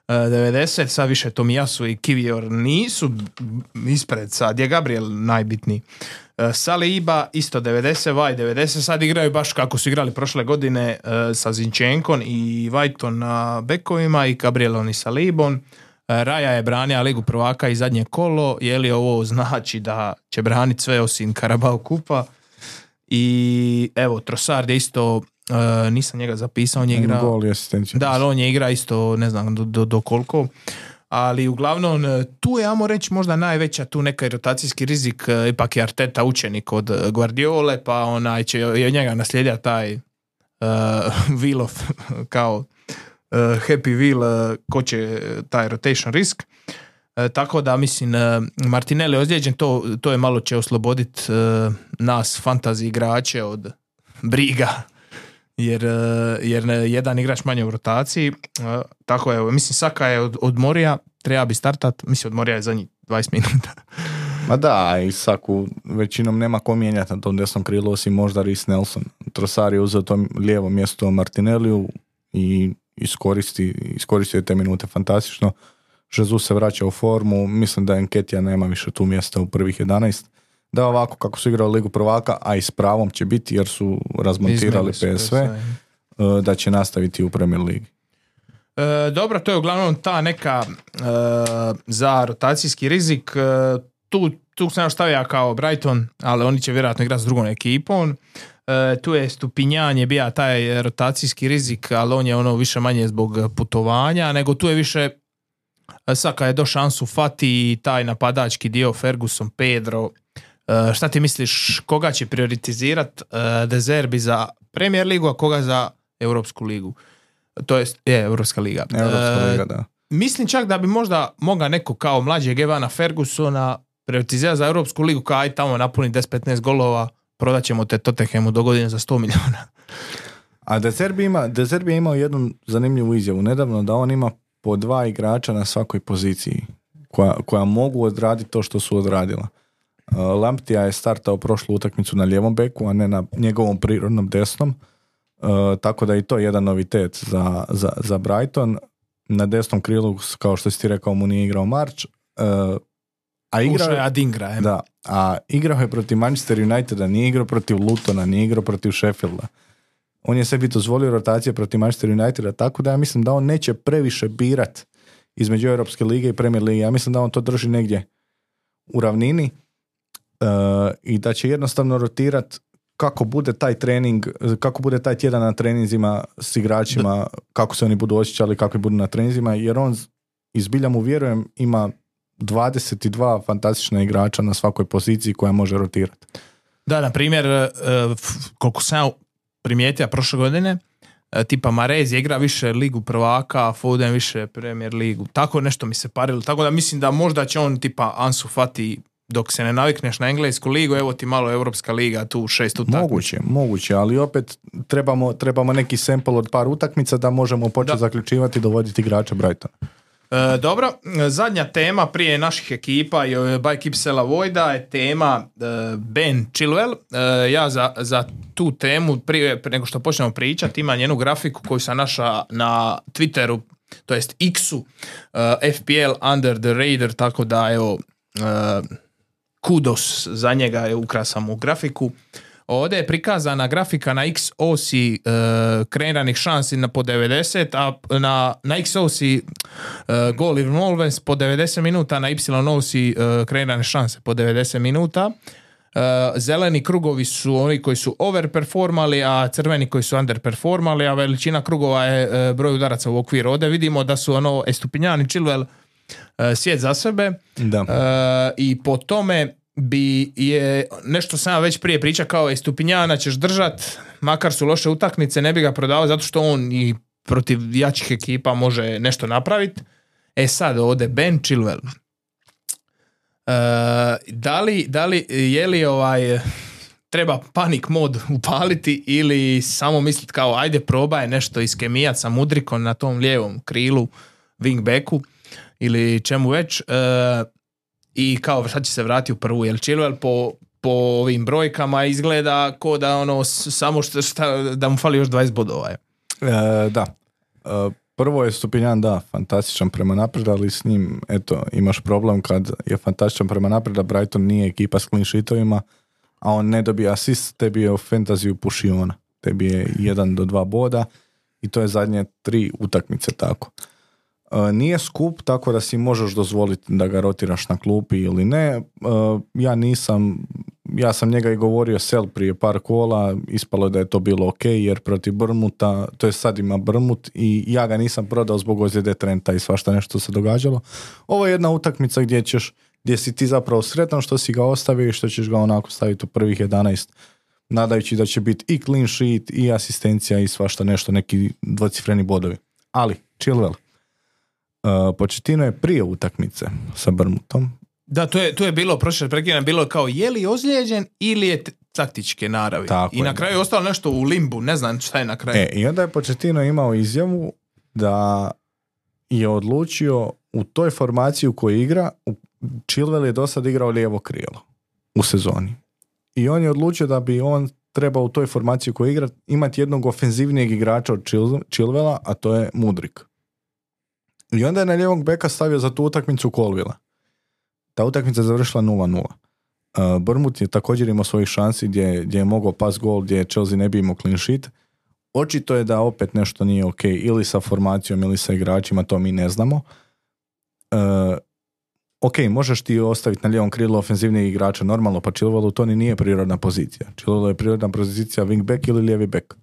90, sad više Tomijasu i Kivior nisu ispred, sad je Gabriel najbitniji. E, Saliba isto 90, Vaj 90, sad igraju baš kako su igrali prošle godine e, sa Zinčenkom i Vajton na bekovima i Gabrielom i Salibom. Raja je branija Ligu prvaka i zadnje kolo, je li ovo znači da će braniti sve osim Karabao kupa i evo Trossard je isto, e, nisam njega zapisao, on je igrao... Gol i asistencija. Da, ali on je igra isto, ne znam do, do, do koliko. Ali uglavnom, e, tu je, ajmo reći, možda najveća tu neka rotacijski rizik, e, ipak je Arteta učenik od e, Guardiole, pa onaj će i od njega naslijedja taj uh, (laughs) wheel of, kao uh, happy wheel, uh, ko će taj rotation risk. E, tako da, mislim, e, Martinelli je ozlijeđen, to, to je malo će osloboditi nas, fantazi igrače, od briga jer, e, jer jedan igrač manje u rotaciji, e, tako je, mislim Saka je od, odmorija, treba bi startat, mislim odmorija je zadnjih 20 minuta. Ma da, i Saku većinom nema ko mijenjati na tom desnom krilu, osim možda Rhys Nelson. Trosar je uzeo to lijevo mjesto Martinelliju i iskoristi, iskoristio je te minute fantastično. Jesus se vraća u formu, mislim da Enketija nema više tu mjesta u prvih 11. Da ovako kako su igrali Ligu prvaka, a i s pravom će biti jer su razmontirali PSV, eh, da će nastaviti u Premier Ligi. E, dobro, to je uglavnom ta neka e, za rotacijski rizik. e, tu, tu sam još stavio kao Brighton, ali oni će vjerojatno igrati s drugom ekipom. E, tu je Stupinjan je bio taj rotacijski rizik, ali on je ono više manje zbog putovanja, nego tu je više e, sad kad je do šansu Fati i taj napadački dio Ferguson, Pedro, e, šta ti misliš, koga će prioritizirat e, Dezerbi za Premier ligu, a koga za Europsku ligu? To jest, je, Europska liga. Europska liga, da. Mislim čak da bi možda mogao neko kao mlađeg Evana Fergusona prioritizirati za Europsku ligu kao aj tamo napuni 10-15 golova, prodat ćemo te Tottenhamu do godine za 100 milijuna. A De Zerbi ima, De Zerbi je imao jednu zanimljivu izjavu nedavno da on ima po dva igrača na svakoj poziciji koja, koja mogu odraditi to što su odradila. Lamptija je startao prošlu utakmicu na lijevom beku, a ne na njegovom prirodnom desnom. Tako da je i to jedan novitet za, za, za Brighton. Na desnom krilu, kao što si ti rekao, mu nije igrao March. A igrao je Adingra. da, a igrao je protiv Manchester Uniteda, nije igrao protiv Lutona, nije igrao protiv Sheffielda. On je sebi dozvolio rotacije protiv Manchester Uniteda, tako da ja mislim da on neće previše birat između Europske lige i Premier lige. Ja mislim da on to drži negdje u ravnini i da će jednostavno rotirat kako bude taj trening, kako bude taj tjedan na treninzima s igračima, kako se oni budu osjećali, kako budu na treninzima, jer on izbilja mu vjerujem ima 22 fantastična igrača na svakoj poziciji koja može rotirati. Da, na primjer, e, koliko sam primijetio prošle godine, e, tipa Marez je igra više ligu prvaka, Foden više Premier ligu. Tako nešto mi se parilo. Tako da mislim da možda će on tipa Ansu Fati dok se ne navikneš na englesku ligu, evo ti malo Europska liga tu šest utakmica. Moguće, moguće, ali opet trebamo, trebamo neki sample od par utakmica da možemo početi Da. zaključivati i dovoditi igrača Brightona. E, dobro, e, zadnja tema prije naših ekipa i ove by Kipsela Vojda je tema e, Ben Chilwell. E, ja za, za tu temu prije, prije nego što počnemo pričati imam jednu grafiku koju sam naša na Twitteru, to jest X-u, e, FPL Under the Radar, tako da evo e, kudos za njega je ukrasam mu grafiku. Ovdje je prikazana grafika na x osi e, kreiranih šansi na po 90, a na, na x osi e, goal involvence po 90 minuta, na y osi e, kreirane šanse po 90 minuta. Zeleni krugovi su oni koji su overperformali, a crveni koji su underperformali, a veličina krugova je broj udaraca u okviru. Ovdje vidimo da su ono Estupinjani, Chilwell, e, svijet za sebe. Da. E, I po tome bi je nešto sam ja već prije priča kao Estupinjana ćeš držat, makar su loše utakmice, ne bi ga prodavao zato što on i protiv jačih ekipa može nešto napraviti. E sad ovdje Ben Chilwell. E, da, li, da li je li ovaj treba panik mod upaliti ili samo misliti kao ajde probaj nešto iskemijat sa Mudrikom na tom lijevom krilu wingbacku ili čemu već e, i kao sad će se vratiti u prvu jer Chilwell po, po ovim brojkama izgleda ko da ono samo što, šta, da mu fali još 20 bodova je. E, da. E, prvo je Stupinjan, da, fantastičan prema naprijed, ali s njim, eto, imaš problem kad je fantastičan prema naprijed, a Brighton nije ekipa s clean sheetovima, a on ne dobije asist, tebi je u fantaziju pušiona. Tebi je jedan do dva boda i to je zadnje tri utakmice tako. E, nije skup, tako da si možeš dozvoliti da ga rotiraš na klupi ili ne. E, ja nisam, ja sam njega i govorio sel prije par kola, ispalo je da je to bilo ok, jer protiv Brmuta, to je sad ima Brmut i ja ga nisam prodao zbog ozljede Trenta i svašta nešto se događalo. Ovo je jedna utakmica gdje ćeš, gdje si ti zapravo sretan što si ga ostavio i što ćeš ga onako staviti u prvih 11 nadajući da će biti i clean sheet i asistencija i svašta nešto, neki dvocifreni bodovi. Ali, Chilwell, Početino je prije utakmice sa Brmutom. Da, to je, to je bilo, prošle prekine, bilo kao je li ozlijeđen ili je t- taktičke naravi. Tako I na je. kraju je ostalo nešto u limbu, ne znam šta je na kraju. E, I onda je Početino imao izjavu da je odlučio u toj formaciji u kojoj igra, u- Chilwell je do sad igrao lijevo krilo u sezoni. I on je odlučio da bi on trebao u toj formaciji u kojoj igra imati jednog ofenzivnijeg igrača od Chil- Chilwella, a to je Mudrik. I onda je na lijevog beka stavio za tu utakmicu Colvilla. Ta utakmica je završila 0-0. Uh, Brmut je također imao svojih šansi gdje, gdje je mogao pas gol, gdje Chelsea ne bi imao clean sheet. Očito je da opet nešto nije ok, ili sa formacijom ili sa igračima, to mi ne znamo. Uh, ok, možeš ti ostaviti na lijevom krilu ofenzivnijeg igrača normalno, pa Chilwellu to ni nije prirodna pozicija. Chilwellu je prirodna pozicija wing back ili lijevi back.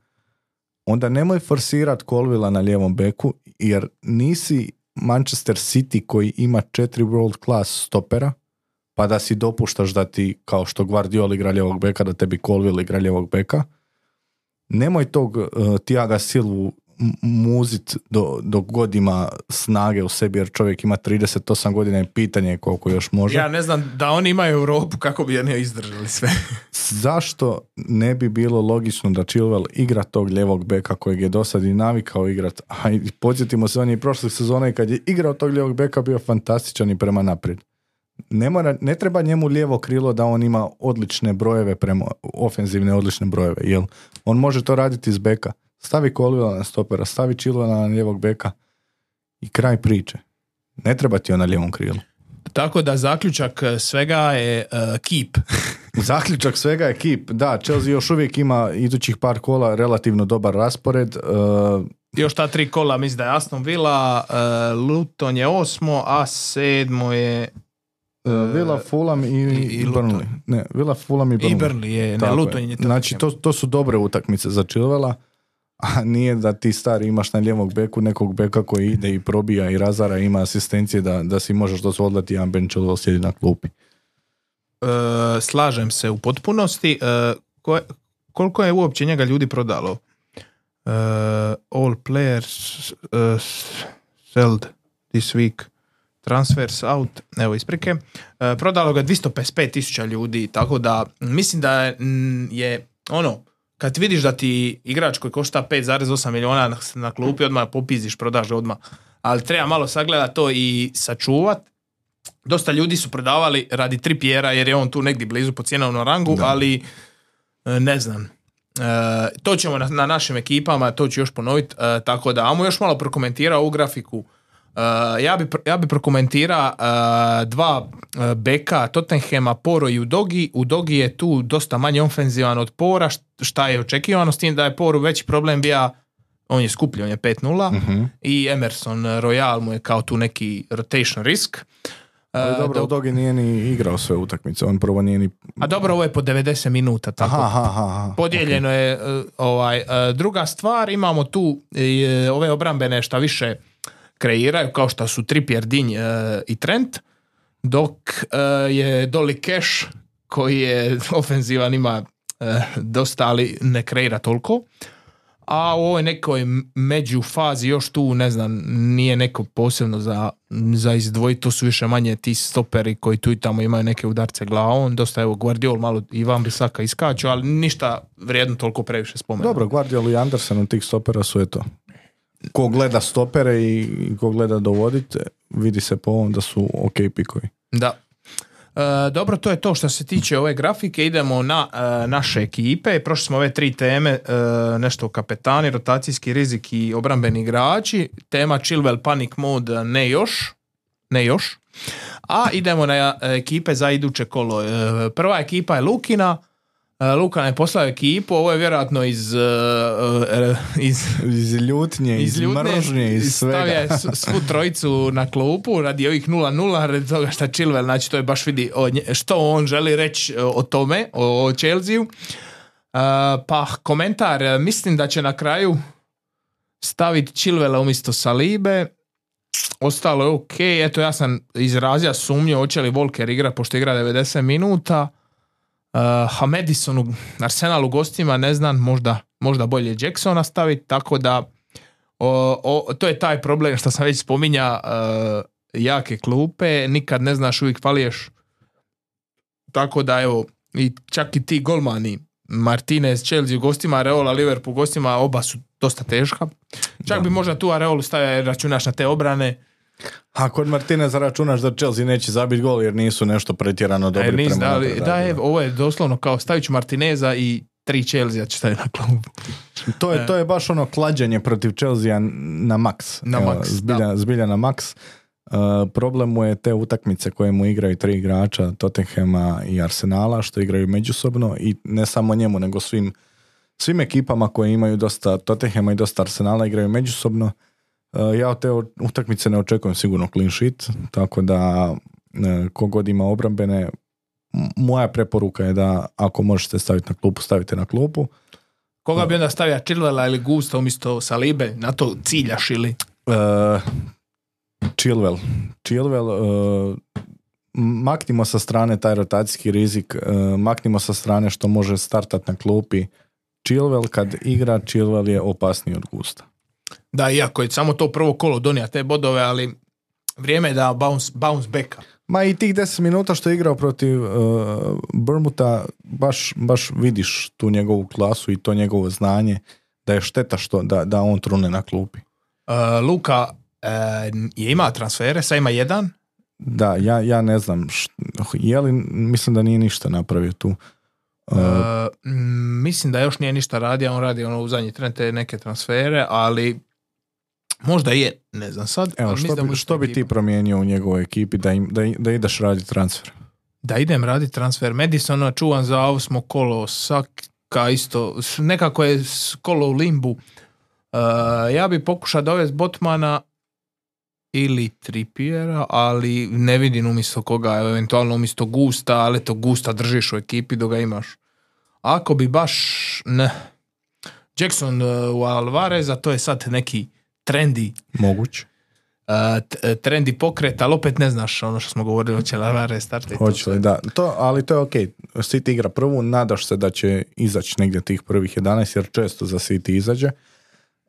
Onda nemoj forsirat Colvilla na lijevom beku, jer nisi Manchester City koji ima četiri world class stopera, pa da si dopuštaš da ti, kao što Guardiola igra lijevog beka, da tebi Colville igra lijevog beka. Nemoj tog uh, Tiaga Silvu muzit do, dok god ima snage u sebi, jer čovjek ima 38 godina i pitanje je koliko još može. Ja ne znam da oni imaju Europu kako bi oni izdržali sve. (laughs) Zašto ne bi bilo logično da Chilwell igra tog ljevog beka kojeg je do sad i navikao igrat? A i podsjetimo se, on je i prošle sezone kad je igrao tog ljevog beka bio fantastičan i prema naprijed. ne, mora, ne treba njemu lijevo krilo da on ima odlične brojeve prema ofenzivne odlične brojeve, jel on može to raditi iz beka. Stavi Colvilla na stopera, stavi Chilwella na lijevog beka i kraj priče. Ne treba ti on na lijevom krilu. Tako da zaključak e, svega je uh, keep. (laughs) Zaključak svega je keep. Da, Chelsea još uvijek ima idućih par kola relativno dobar raspored. Uh, još ta tri kola mislim da je Aston Villa, uh, Luton je osmo, a sedmo je Uh, Villa, Fulham i, i, Burnley. Ne, Villa, Fulham i Burnley. I Burnley je, ne, Luton je. Znači, to, to su dobre utakmice za Chilvela, a nije da ti stari imaš na lijevog beku nekog beka koji ide i probija i razara ima asistencije da, da si možeš dozvoliti jedan Ben Chilwell sjedi na klupi. Uh, slažem se u potpunosti. Uh, koliko je uopće njega ljudi prodalo? Uh, all players uh, sold this week transfers out, evo isprike, e, prodalo ga 255 tisuća ljudi, tako da mislim da je ono, kad vidiš da ti igrač koji košta 5,8 milijuna na, na klupi, odmah popiziš, prodaš odmah. Ali treba malo sagledati to i sačuvat. Dosta ljudi su prodavali radi Trippiera jer je on tu negdje blizu po cijenovnom rangu, ali e, ne znam. E, to ćemo na, na, našim ekipama, to ću još ponoviti, tako da, amo još malo prokomentirao ovu grafiku Uh, ja bi, ja bi prokomentirao uh, dva uh, beka Tottenhema, Poro i Udogi. Udogi je tu dosta manje ofenzivan od Pora, šta je očekivano, s tim da je Poru veći problem bio on je skuplji, on je 5-0 uh i Emerson Royal mu je kao tu neki rotation risk. Ali dobro, Udogi nije ni igrao sve utakmice, on prvo nije ni... A dobro, ovo je po 90 minuta, tako. Aha, aha, aha. Podijeljeno je ovaj, druga stvar, imamo tu ove obrambene šta više kreiraju, kao što su Trippier, Dinj e, i Trent, dok e, je Dolly Cash, koji je (laughs) ofenzivan, ima e, dosta, ali ne kreira toliko. A u ovoj nekoj među fazi još tu, ne znam, nije neko posebno za, za izdvojiti, to su više manje ti stoperi koji tu i tamo imaju neke udarce glavom, dosta evo Guardiol malo i Van Bisaka iskaču, ali ništa vrijedno toliko previše spomenuo. Dobro, Guardiol i Andersen od tih stopera su eto, ko gleda stopere i ko gleda dovodite, vidi se po ovom da su ok pikovi. Da. E, dobro, to je to što se tiče ove grafike. Idemo na e, naše ekipe. Prošli smo ove tri teme, e, nešto kapetani, rotacijski rizik i obrambeni igrači. Tema Chilwell Panic Mode ne još. Ne još. A idemo na ekipe za iduće kolo. Prva ekipa je Lukina. E, Luka je poslao ekipu, ovo je vjerojatno iz, e, (laughs) iz, iz ljutnje, iz, iz mržnje, iz svega. Stavlja svu trojicu na klupu radi ovih 0-0, radi toga šta Chilwell, znači to je baš vidi što on želi reći o tome, o, o Chelsea. Pa komentar, mislim da će na kraju staviti Chilwella umjesto Salibe, ostalo je ok, eto ja sam izrazio sumnju hoće li Volker igra pošto igra 90 minuta, Uh, a Madison u Arsenalu gostima, ne znam, možda, možda bolje Jacksona staviti, tako da o, to je taj problem što sam već spominja uh, jake klupe, nikad ne znaš, uvijek paliješ. Tako da evo, i čak i ti golmani, Martinez, Chelsea u gostima, Areola, Liverpool u gostima, oba su dosta teška. Čak bi možda tu Areolu stavio računaš na te obrane, a kod Martineza računaš da Chelsea neće zabiti gol jer nisu nešto pretjerano dobri e, nis, da, da, je, ovo je doslovno kao stavit ću Martineza i tri Chelsea će staviti na klubu. To je, to je baš ono klađenje protiv Chelsea na maks. Na max, zbilja, zbilja na maks. Uh, problem mu je te utakmice koje mu igraju tri igrača Tottenhama i Arsenala što igraju međusobno i ne samo njemu nego svim, svim ekipama koje imaju dosta Tottenhama i dosta Arsenala igraju međusobno ja od te utakmice ne očekujem sigurno clean sheet, tako da eh, kogod ima obrambene, moja preporuka je da ako možete staviti na klupu, stavite na klupu. Koga bi onda stavio Chilwella ili Gusta umjesto Salibe? Na to ciljaš ili? Uh, Chilwell. Chilwell, uh, maknimo sa strane taj rotacijski rizik, uh, maknimo sa strane što može startat na klupi. Chilwell kad igra, Chilwell je opasniji od Gusta. Da, iako je samo to prvo kolo donija te bodove, ali vrijeme je da bounce, bounce backa. Ma i tih 10 minuta što je igrao protiv uh, Bermuta, baš, baš vidiš tu njegovu klasu i to njegovo znanje, da je šteta što da, da on trune na klupi. Uh, Luka uh, je ima transfere, sad ima jedan, Da, ja, ja ne znam, št- je li, mislim da nije ništa napravio tu. Uh, mm, mislim da još nije ništa radio, on radi ono u zadnji tren te neke transfere, ali možda je, ne znam sad. evo, ali što, bi, što bi ti promijenio u njegovoj ekipi da, im, da, da ideš raditi transfer? Da idem raditi transfer. Madisona čuvan za osmo kolo, Saka isto, nekako je kolo u limbu. E, ja bi pokušao dovesti Botmana ili Trippiera, ali ne vidim umjesto koga, eventualno umjesto Gusta, ali to Gusta držiš u ekipi dok ga imaš. Ako bi baš, ne, Jackson e, u Alvareza, to je sad neki trendi Moguće. e, t- trendi pokret, ali opet ne znaš ono što smo govorili, hoće li Alvarez startati. Hoće li, da. To, ali to je ok. City igra prvu, nadaš se da će izaći negdje tih prvih 11, jer često za City izađe.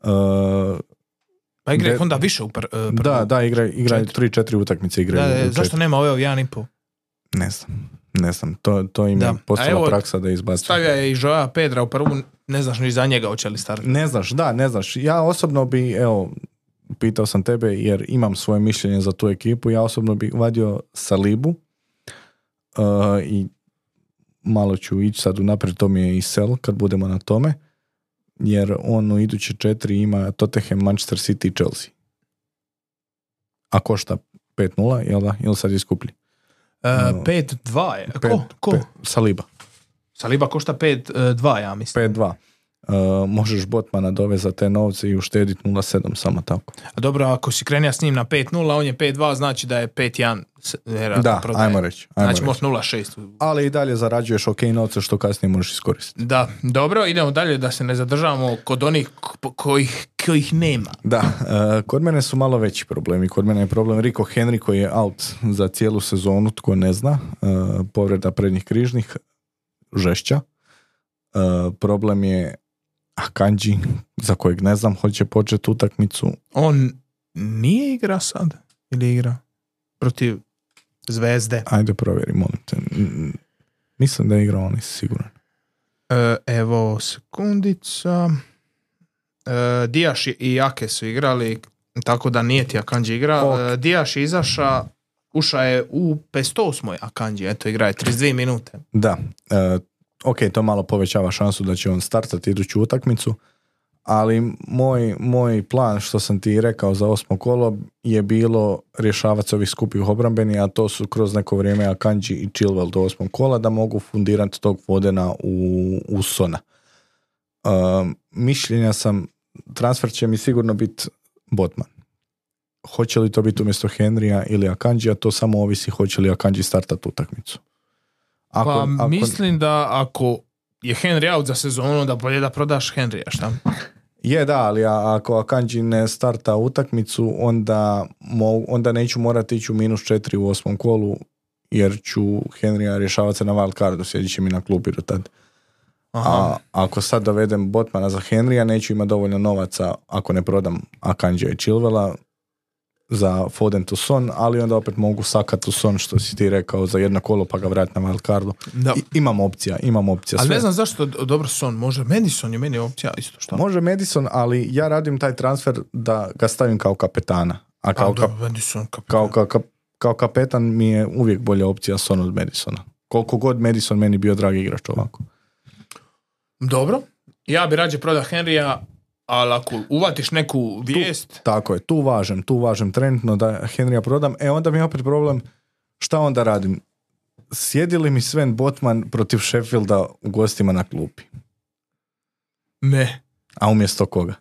Uh, Pa igra onda više u pr, e, prvu. da, da, igra, igra Četiri. 3-4 utakmice Da, igraju. da, u zašto nema ove u jedan i pol? Ne znam. Ne znam, to, to im Da. je postala evo, praksa da izbacuju. Stavlja je i Joa Pedra u prvu, ne znaš ni za njega hoće li startati. Ne znaš, da, ne znaš. Ja osobno bi, evo, pitao sam tebe jer imam svoje mišljenje za tu ekipu, ja osobno bi vadio Salibu uh, i malo ću ići sad unaprijed, to mi je i sel kad budemo na tome, jer on u iduće četiri ima Tottenham, Manchester City i Chelsea. A košta 5-0, jel da? Ili sad je skuplji? E, No. 5-2 je. Ko? Ko? Saliba. Saliba košta 5-2, ja mislim. 5-2. Uh, možeš Botmana dovesti za te novce i uštediti 0,7 samo tako. A dobro, ako si krenija s njim na 5-0, on je 5-2, znači da je 5-1. s- vjerojatno Da, prodaje. ajmo reći. Ajmo Znači reći. možda 0-6. ali i dalje zarađuješ ok novce što kasnije možeš iskoristiti. Da, dobro, idemo dalje da se ne zadržavamo kod onih kojih, kojih nema. Da, e, kod mene su malo veći problemi. Kod mene je problem Rico Henry koji je out za cijelu sezonu, tko ne zna, e, povreda prednjih križnih, žešća. Problem je Akanji, za kojeg ne znam, hoće početi utakmicu. On nije igra sad? Ili igra? Protiv Zvezde. Ajde provjeri, molim te. Mislim da je igrao, nisam siguran. E, evo, sekundica. E, Dijaš i Ake su igrali, tako da nije ti Akanji igra. E, Dijaš je izaša, uša je u 58. Akanji, eto, igra je 32 minute. Da, e, ok, to malo povećava šansu da će on startati iduću utakmicu, ali moj, moj plan što sam ti rekao za osmo kolo je bilo rješavati ovih skupih obrambeni, a to su kroz neko vrijeme Akanji i Chilwell do osmog kola da mogu fundirati tog Vodena u, u Sona. E, mišljenja sam, transfer će mi sigurno biti Botman. Hoće li to biti umjesto Henrya ili Akanjija, to samo ovisi hoće li Akanji startati utakmicu. Ako, pa ako- mislim da ako je Henry out za sezonu, onda bolje da prodaš Henrya, šta? Je, da, ali ako Akanji ne starta utakmicu, onda, mo, onda neću morati ići u minus četiri u osmom kolu, jer ću Henrya rješavati se na wild cardu, sjedit će mi na klupi do tad. Aha. A ako sad dovedem Botmana za Henrya, neću imati dovoljno novaca ako ne prodam Akanđija i Chilvela za Foden to Son, ali onda opet mogu sakat Son, što si ti rekao, za jedno kolo pa ga vratiti na wild cardu. Da. I, imam opcija, imam opcija. Ali sve. ne znam zašto, dobro Son, može Madison je meni opcija isto što. Može Madison, ali ja radim taj transfer da ga stavim kao kapetana. A kao, Kao kap- Madison, kapitan. kao, kao, kao, kao kapetan mi je uvijek bolja opcija Son od Madisona. Koliko god Madison meni bio dragi igrač ovako. Dobro, ja bi rađe prodao Henrya, ali ako uvatiš neku vijest, Tako je, tu važem, tu važem trenutno da Henrya prodam. E onda mi je opet problem šta onda radim? Sjedi li mi Sven Botman protiv Sheffielda u gostima na klupi? ne. A umjesto koga?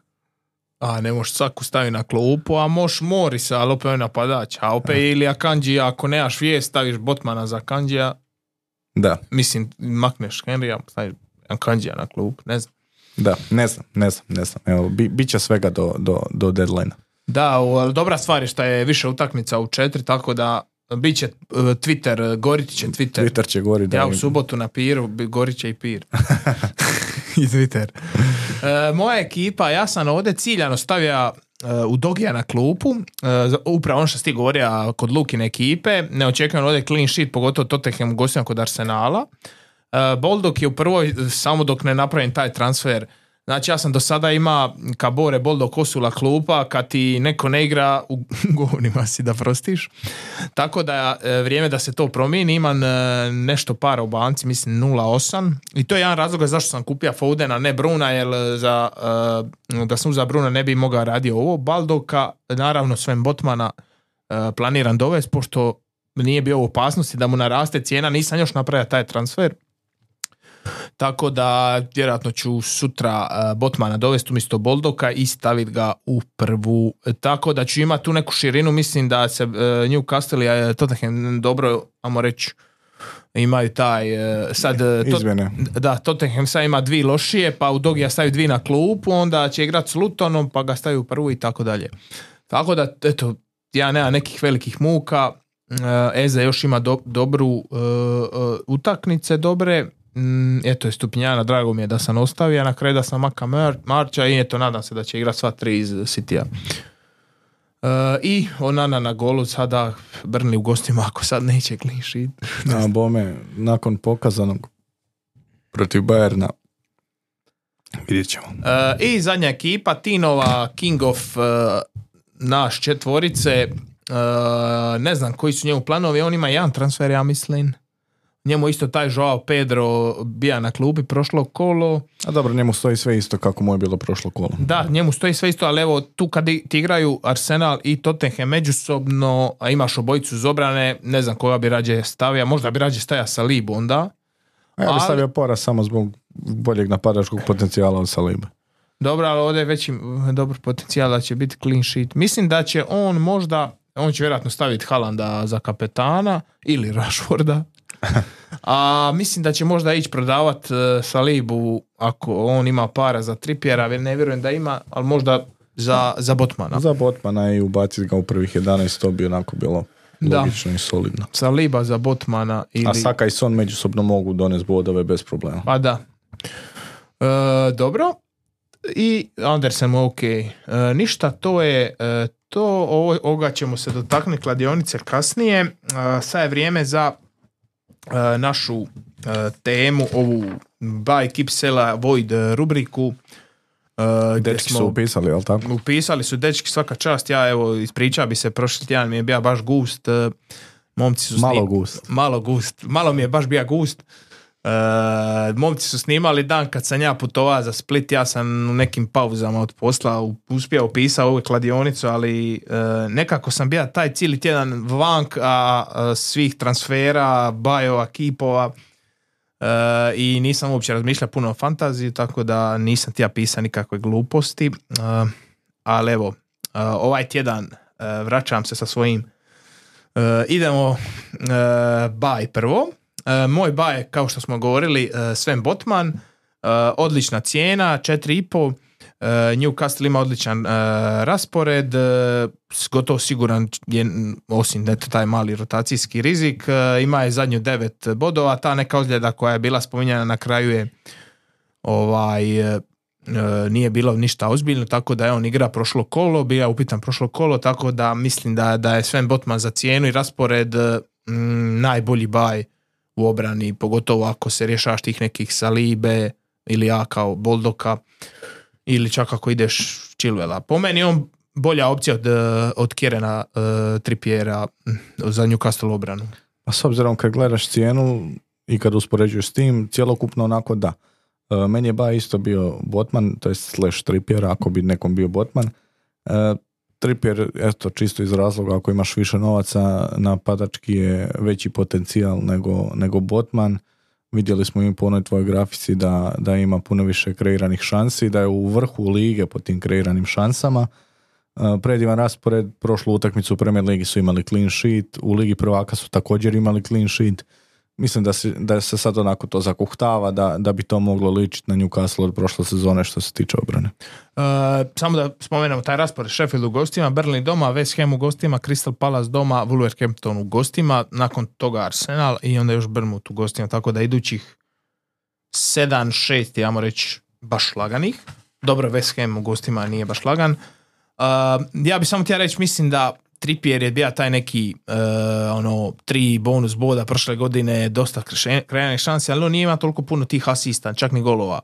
A ne možeš svaku staviti na klupu, a možeš Morisa, ali opet je napadač. A opet ili Akanji, ako nemaš vijest, staviš Botmana za Akanjija, Da, mislim, makneš Henrya, staviš Akanjija na klup, ne znam. Da, ne znam, ne znam, ne znam. Evo, bi, bit će svega do, do, do deadline Da, dobra stvar je što je više utakmica u četiri, tako da bit će uh, Twitter, goriti će Twitter. Twitter će gori da Ja u subotu na piru, gorit će i pir. (laughs) (laughs) I Twitter. E, moja ekipa, ja sam ovdje ciljano stavio u Dogija na klupu, e, upravo ono što si ti govorio kod Lukine ekipe, ne očekujem ovdje clean sheet, pogotovo Tottenham gostima kod Arsenala. E, Boldog je u prvoj, samo dok ne napravim taj transfer, Znači ja sam do sada ima Kabore, Boldo, Kosula klupa, kad ti neko ne igra, u (laughs) govorima si da prostiš. Tako da je vrijeme da se to promijeni, imam e, nešto para u banci, mislim 0,8 i to je jedan razlog zašto sam kupio Fodena, ne Bruna, jer za, e, da sam za Bruna ne bi mogao radio ovo. Baldoka, naravno Sven Botmana e, planiram dovesti, pošto nije bio u opasnosti da mu naraste cijena, nisam još napravio taj transfer. Tako da vjerojatno ću sutra uh, Botmana dovesti umjesto Boldoka i staviti ga u prvu. Tako da ću imati tu neku širinu, mislim da se uh, Newcastle i Tottenham dobro, amo reći, imaju taj uh, sad Izmjene. da Tottenham sad ima dvi lošije pa u Dogija stavi dvi na klupu onda će igrati s Lutonom pa ga stavi u prvu i tako dalje tako da eto ja nema nekih velikih muka Eze još ima dobru utakmice dobre Mm, eto je Stupnjana, drago mi je da sam ostavio, a na kraju da sam maka Marča i eto nadam se da će igrati sva tri iz Sitija. Uh, I Onana na golu sada Brni u gostima ako sad neće klišit. (laughs) Na bome, nakon pokazanog protiv Bajerna vidjet ćemo. Uh, I zadnja ekipa, Tinova, King of uh, naš četvorice, ne znam koji su njemu planovi, on ima jedan transfer, ja mislim njemu isto taj Joao Pedro bija na klubi prošlo kolo. A dobro, njemu stoji sve isto kako mu je bilo prošlo kolo. Da, njemu stoji sve isto, ali evo tu kad ti igraju Arsenal i Tottenham međusobno, a imaš obojicu zobrane, ne znam koga bi rađe stavio, možda bi rađe stavio Salibu onda. A ja bi stavio Pora samo zbog boljeg napadačkog potencijala od Saliba. Dobro, ali ovdje je već dobar potencijal da će biti clean sheet. Mislim da će on možda, on će vjerojatno staviti Halanda za kapetana ili Rashforda (laughs) A mislim da će možda ići prodavat uh, Salibu ako on ima para za Tripjera, ne vjerujem da ima, ali možda za, za Botmana. Za Botmana i ubaciti ga u prvih 11, to bi onako bilo logično i solidno. Saliba za Botmana. Ili... A Saka i Son međusobno mogu donesti bodove bez problema. Pa da. E, dobro. I Andersen ok. E, ništa, to je to. ovoga ćemo se dotaknuti kladionice kasnije. E, sad je vrijeme za E, našu e, temu, ovu by Kipsela Void rubriku. Uh, dečki smo, su upisali, jel tako? Upisali su dečki svaka čast. Ja evo ispričao bi se, prošli tjedan mi je bio baš gust. momci su malo gust. Malo gust. Malo mi je baš bio gust. Uh, momci su snimali dan kad sam ja putovao za Split, ja sam u nekim pauzama od posla uspio upisao ovu kladionicu, ali uh, nekako sam bio taj cijeli tjedan vank a, svih transfera, bajova, kipova uh, i nisam uopće razmišljao puno o fantaziji, tako da nisam ti ja pisao nikakve gluposti, ali evo, ovaj tjedan vraćam se sa svojim idemo baj prvo. E, moj baj, kao što smo govorili, e, Sven Botman, e, odlična cijena, 4,5. Newcastle ima odličan raspored, gotovo siguran je, osim eto, taj mali rotacijski rizik, ima je zadnju devet bodova, ta neka ozljeda koja je bila spominjana na kraju je ovaj, nije bilo ništa ozbiljno, tako da je on igra prošlo kolo, bio upitan prošlo kolo, tako da mislim da, da je Sven Botman za cijenu i raspored najbolji baj u obrani, pogotovo ako se rješaš tih nekih Salibe ili ja kao Boldoka ili čak ako ideš Chilwella. Po meni on bolja opcija od, od Kjerena uh, Trippiera mm, za Newcastle obranu. A s obzirom kad gledaš cijenu i kad uspoređuješ s tim, cjelokupno onako da. Uh, meni je ba isto bio Botman, to je slash Trippier, ako bi nekom bio Botman. Uh, Trippier, eto, čisto iz razloga ako imaš više novaca, napadački je veći potencijal nego, nego Botman. Vidjeli smo i po onoj tvojoj grafici da, da ima puno više kreiranih šansi, da je u vrhu lige po tim kreiranim šansama. E, predivan raspored, prošlu utakmicu u Premier Ligi su imali clean sheet, u Ligi prvaka su također imali clean sheet mislim da se, da se sad onako to zakuhtava da, da bi to moglo ličiti na Newcastle od prošle sezone što se tiče obrane. Uh, samo da spomenemo taj raspored Sheffield u gostima, Berlin doma, West Ham u gostima, Crystal Palace doma, Wolverhampton u gostima, nakon toga Arsenal i onda još Bournemouth u gostima, tako da idućih 7-6, ja reći, baš laganih. Dobro, West Ham u gostima nije baš lagan. Uh, ja bih samo htio reći, mislim da Trippier je bio taj neki uh, ono tri bonus boda prošle godine, dosta krejanih šansi, ali on nije ima toliko puno tih asista, čak ni golova.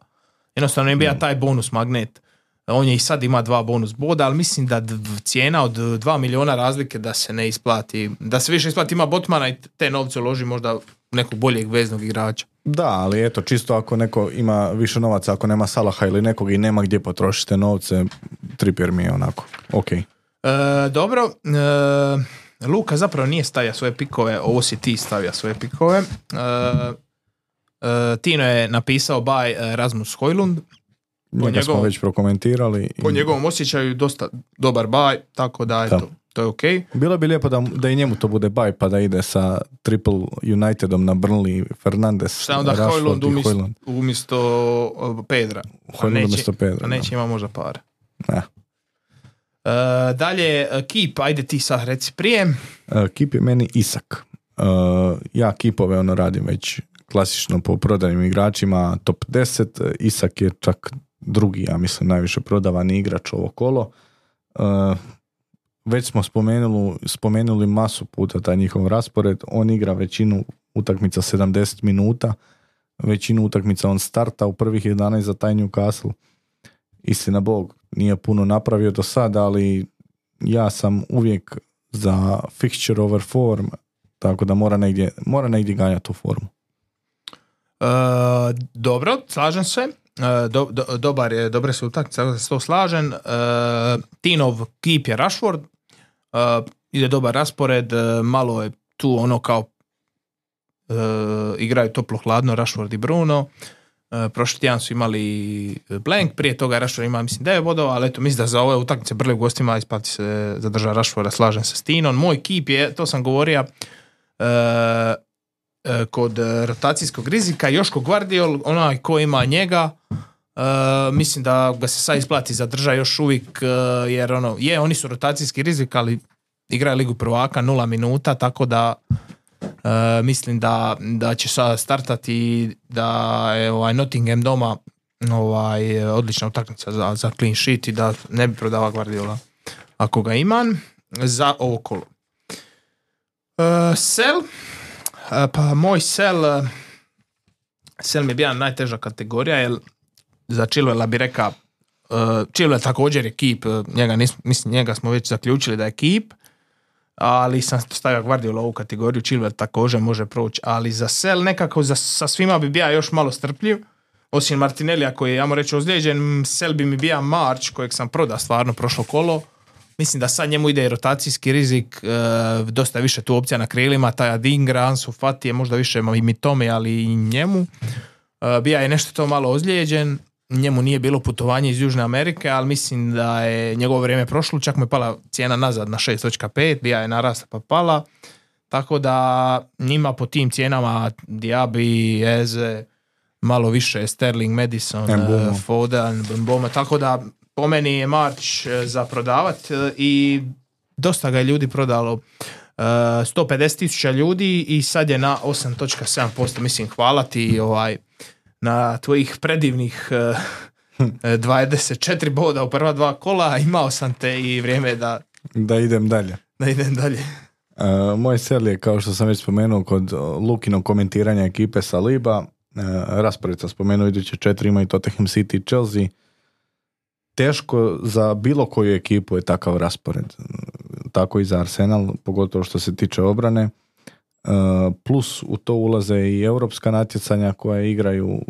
Jednostavno NBA taj bonus magnet. On je i sad ima dva bonus boda, ali mislim da cijena od 2 miliona razlike da se ne isplati. Da se više isplati ima Botmana i te novce uloži možda nekog boljeg veznog igrača. Da, ali eto, čisto ako neko ima više novaca, ako nema Salaha ili nekog i nema gdje potrošiti te novce, Trippier mi je onako, ok. E, dobro, e, Luka zapravo nije stavio svoje pikove, ovo si ti stavio svoje pikove. E, e, Tino je napisao by Rasmus Hojlund. Njega smo njegovom- već prokomentirali. i Po njegovom osjećaju dosta dobar baj, tako da eto, Da. to je ok. Bilo bi lijepo da, da i njemu to bude baj pa da ide sa Triple Unitedom na Burnley, Fernandes, Šta onda Rashford Hojlund umjesto, uh, Pedra? Hojlund neće- umjesto Pedra, A neće ima možda pare. Ne. E, dalje, uh, Keep, ajde ti sad reci prije. Uh, Kip je meni Isak. Uh, ja Kipove ono radim već klasično po prodanim igračima top 10. Isak je čak drugi, ja mislim, najviše prodavani igrač ovo kolo. Već smo spomenuli, spomenuli masu puta taj njihov raspored. On igra većinu utakmica 70 minuta. Većinu utakmica on starta u prvih 11 za taj Newcastle. Istina Bog, nije puno napravio do sada, ali ja sam uvijek za fixture over form, tako da mora negdje, mora negdje ganjati tu formu. E, dobro, slažem se. E, do, do- dobar je, dobre su utakmice, da se to slažem. E, Tinov Keep je Rashford. E, ide dobar raspored, e, malo je tu ono kao e, igraju toplo hladno Rashford i Bruno. E, prošli tjedan su imali blank, prije toga Rashford ima mislim 9 bodova, ali eto mislim da za ove utakmice brle u gostima isplati se zadrža Rashforda, slažem se s Tinom. Moj keep je, to sam govorio, e, e, kod e, rotacijskog rizika, Joško Guardiol, onaj ko ima njega, e, mislim da ga se sad isplati zadrža još uvijek, e, jer ono, je, oni su rotacijski rizik, ali igraju ligu prvaka, nula minuta, tako da e, mislim da, da će sad startati da je ovaj Nottingham doma ovaj, odlična utakmica za, za clean sheet i da ne bi prodavao Guardiola ako ga imam za ovo kolo. E, sell, E, pa moj sell, e, sell mi je bila najteža kategorija, jer za Chilwella bi rekao, uh, Chilwell također je e, njega, nis, mislim, njega smo već zaključili da je keep, ali sam stavio Guardiola u kategoriju, Chilwell također može proći, ali za sell nekako za, sa svima bi bio još malo strpljiv, osim Martinellija koji je, ja reći, ozlijeđen, sell bi mi bio March kojeg sam prodao stvarno prošlo kolo, Mislim da sad njemu ide i rotacijski rizik, e, dosta više tu opcija na krilima, taj Adingra, Ansu Fati je možda više i mi Tome, ali i njemu. E, bija je nešto to malo ozlijeđen, njemu nije bilo putovanje iz Južne Amerike, ali mislim da je njegovo vrijeme prošlo, čak mu je pala cijena nazad na 6.5, bija je narasla pa pala, tako da njima po tim cijenama Diaby, Eze, malo više Sterling, Madison, Mbeumo. e, Foden, Mboma, tako da po meni je March e, za prodavat e, i dosta ga je ljudi prodalo. E, 150 tisuća ljudi i sad je na 8.7%. Mislim, hvala ti ovaj, na tvojih predivnih e, e, 24 boda u prva dva kola. Imao sam te i vrijeme je da, Da idem dalje. da idem dalje. Uh, moj sel je, kao što sam već spomenuo, kod Lukinog komentiranja ekipe Saliba. Uh, raspored sam spomenuo, iduće četiri ima i Tottenham City i Chelsea. Teško za bilo koju ekipu je takav raspored. Tako i za Arsenal, pogotovo što se tiče obrane. Uh, plus u to ulaze i europska natjecanja koja igraju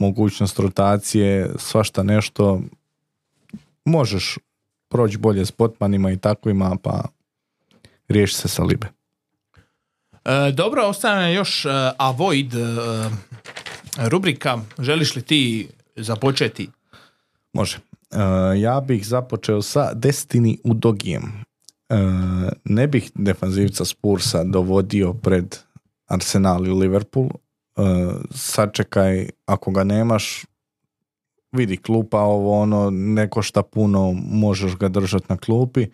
mogućnost rotacije, svašta nešto. Možeš proći bolje s potmanima i takvima, pa riješi se Salibe. E, dobro, ostane još e, Avoid e, rubrika. Želiš li ti započeti? Može. E, ja bih započeo sa Destiny u Dogijem. E, ne bih defanzivca Spursa dovodio pred Arsenal i Liverpool. E, sačekaj, ako ga nemaš, vidi klupa ovo ono, ne košta puno, možeš ga držati na klupi,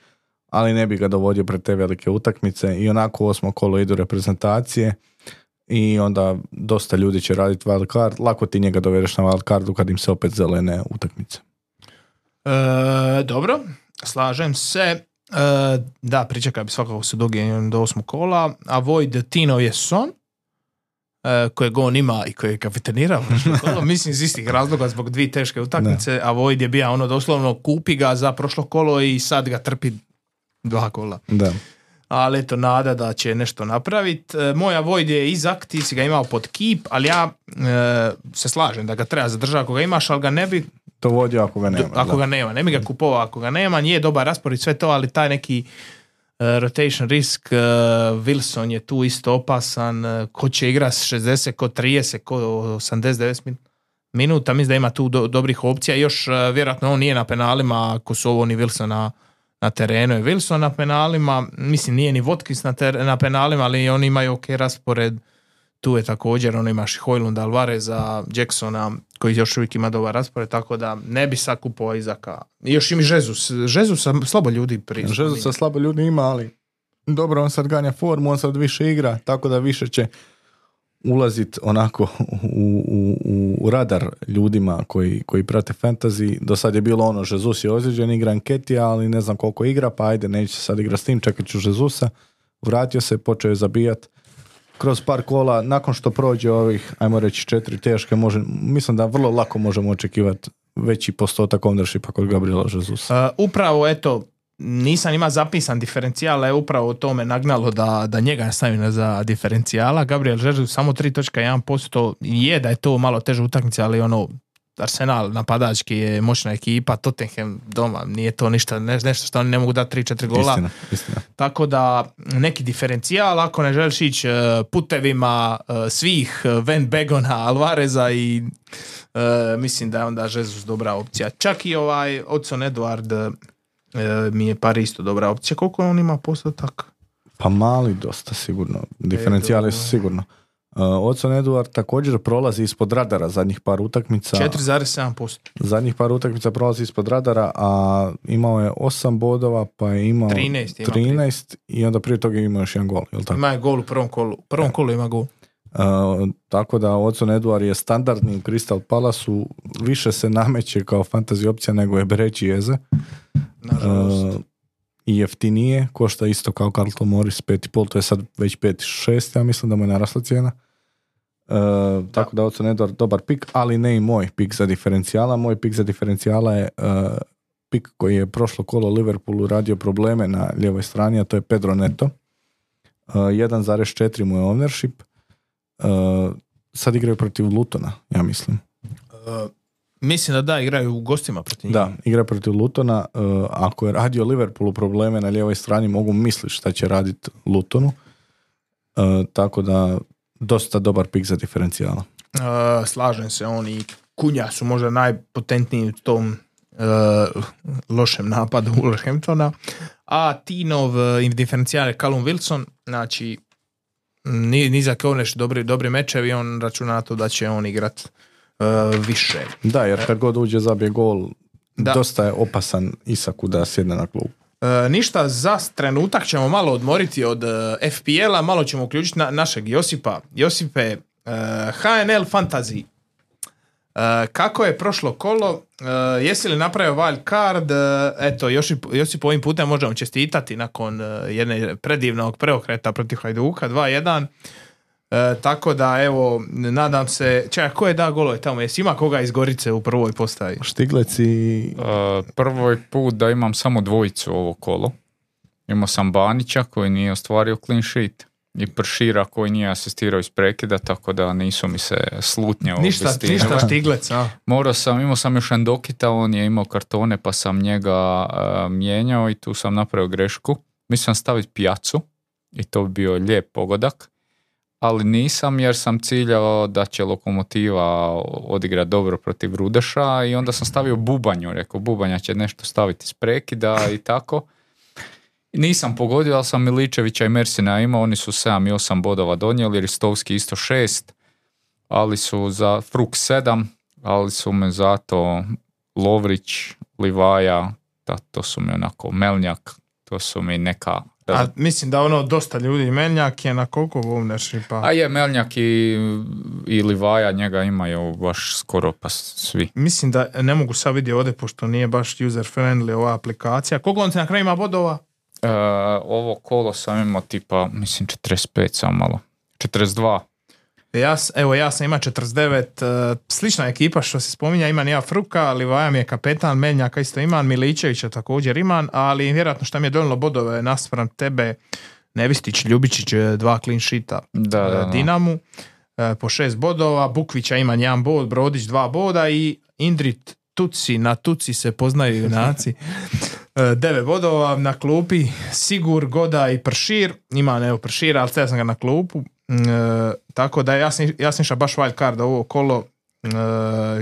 ali ne bi ga dovodio pred te velike utakmice i onako u osmo kolo idu reprezentacije i onda dosta ljudi će raditi wild card, lako ti njega dovedeš na wild cardu kad im se opet zelene utakmice. E, dobro, slažem se. E, da, pričekaj bi svakako se dogijem do osmog kola. Avoid Tino je Son. e, kojeg on ima i koji je kapitenirao prošlo kolo, mislim iz istih razloga zbog dvije teške utakmice, a Void je bio ono doslovno kupi ga za prošlo kolo i sad ga trpi dva kola. Da. Ali eto, nada da će nešto napraviti. E, moja Void je Izak, ti si ga imao pod kip, ali ja e, se slažem da ga treba zadržati ako ga imaš, ali ga ne bi To vodi ako ga nema. ako da. ga nema. Ne bi ga kupovao ako ga nema, nije dobar raspored sve to, ali taj neki e, rotation risk, e, Wilson je tu isto opasan, e, ko će igrati s 60, ko 30, ko 89 min- minuta, mislim da ima tu do- dobrih opcija, još vjerojatno on nije na penalima, ako su ovo ni Wilson na, na terenu je Wilson na penalima, mislim nije ni Watkins na, ter- na penalima, ali oni imaju ok raspored, tu je također, ono imaš i Hojlunda, Alvareza, Jacksona, koji još uvijek ima dobar raspored, tako da ne bi sad kupovao Izaka. I još im i Žezus. Žezusa slabo ljudi prije. Žezu sa slabo ljudi ima, ali dobro, on sad ganja formu, on sad više igra, tako da više će ulazit onako u, u, u radar ljudima koji, koji prate fantasy. Do sad je bilo ono, Žezus je ozlijeđen, igra Anketija, ali ne znam koliko igra, pa ajde, neće sad igra s tim, čekat ću Žezusa. Vratio se, počeo je zabijat. Kroz par kola, nakon što prođe ovih, ajmo reći, četiri teške, može, mislim da vrlo lako možemo očekivati veći postotak ownershipa kod Gabriela Žezusa. Uh, upravo, eto, nisam ima zapisan diferencijal, je upravo to me nagnalo da, da njega stavim za diferencijala. Gabriel Žezus samo 3.1%, je da je to malo teža utakmica, ali ono, Arsenal napadački je moćna ekipa, Tottenham doma, nije to ništa, ne- nešto što oni ne mogu dati 3-4 gola. Istina, istina. Tako da neki diferencijal, ako ne želiš ići e, putevima e, svih e, Van Begona, Alvareza i mislim da je onda Jesus dobra opcija. Čak i ovaj Odson Edward mi je par isto dobra opcija. Koliko on ima postotak? Pa mali dosta sigurno. Diferencijali su sigurno. Uh, Odson Eduard također prolazi ispod radara zadnjih par utakmica. 4,7%. Zadnjih par utakmica prolazi ispod radara, a imao je 8 bodova, pa je imao 13 ima prije. 13 i onda prije toga je imao još jedan gol. Jel tako? Ima je gol u prvom kolu. U prvom kolu ima gol. Uh, tako da Odson Eduard je standardni u Crystal Palace-u, više se nameće kao fantasy opcija nego je Bereći Jeze. Nažalost. Uh, i jeftinije, košta isto kao Carlton Morris 5,5, to je sad već 5,6, ja mislim da mu je narasla cijena. Uh, tako da Odson Edward dobar pik, ali ne i moj pik za diferencijala. Moj pik za diferencijala je uh, pik koji je prošlo kolo Liverpoolu radio probleme na lijevoj strani, a to je Pedro Neto. Uh, 1,4 mu je ownership. Uh, sad igraju protiv Lutona, ja mislim. E, mislim da da, igraju u gostima protiv njih. Da, igra protiv Lutona. Uh, ako je radio Liverpoolu probleme na lijevoj strani, mogu misliti šta će raditi Lutonu. Uh, tako da, dosta dobar pik za diferencijala. E, slažem se, on i Kunja su možda najpotentniji u tom e, lošem napadu (laughs) Wolverhamptona. A Tinov e, diferencijal je Callum Wilson, znači ni, nizak oneš dobri, dobri mečevi, on računa na to da će on igrat e, više. Da, jer kad god uđe zabije gol, Da. dosta je opasan Isaku da sjedne na klub. E, ništa, za trenutak ćemo malo odmoriti od e, FPL-a, malo ćemo uključiti na, našeg Josipa. Josipe, e, HNL Fantasy. E, kako je prošlo kolo? E, jesi li napravio wild card? E, eto, Josip, Josip ovim putem možemo čestitati nakon e, jedne predivnog preokreta protiv Hajduka, 2-1. E, tako da, evo, nadam se... Čekaj, ko je da golove tamo? Jesi ima koga iz Gorice u prvoj postavi? Štiglec i... Uh, prvo je put da imam samo dvojicu ovo kolo. Imao sam Banića koji nije ostvario clean sheet i Pršira koji nije asistirao iz prekida, tako da nisu mi se slutnje Ništa, ništa (laughs) štiglec, a? Morao sam, imao sam još Endokita, on je imao kartone pa sam njega uh, mijenjao i tu sam napravio grešku. Mislim staviti pijacu i to bi bio lijep pogodak, ali nisam jer sam ciljao da će Lokomotiva odigrati dobro protiv Rudeša i onda sam stavio Bubanju, rekao Bubanja će nešto staviti iz prekida i tako. Nisam pogodio, ali sam Miličevića i Mersina imao, oni su 7 i 8 bodova donijeli, Ristovski isto 6, ali su za Fruk 7, ali su me zato Lovrić, Livaja, to su mi onako Melnjak, to su mi neka... A mislim da ono dosta ljudi, Melnjak je na koliko ownershipa? A je Melnjak i, i Livaja, njega imaju baš skoro pa svi. Mislim da ne mogu sad vidjeti ovdje pošto nije baš user friendly ova aplikacija. Koliko on se na kraju ima bodova? E, ovo kolo sam imao tipa, mislim 45 samo malo. 42. Ja, evo, ja sam ima 49, e, slična ekipa što se spominja, imam ja Fruka, Livaja mi je kapetan, Meljnjaka isto imam, Miličevića također imam, ali vjerojatno što mi je donijelo bodove naspram tebe, Nevistić, Ljubičić, e, dva clean sheeta Da, da, e, da. Dinamu, po šest bodova, Bukvića ima jedan bod, Brodić dva boda i Indrit Tuci, na Tuci se poznaju junaci, (laughs) E, devet bodova na klupi, Sigur, Goda i Pršir, ima evo Pršira, ali stavio sam ga na klupu, tako da ja sam, ja sam išao baš wild card ovo kolo, e,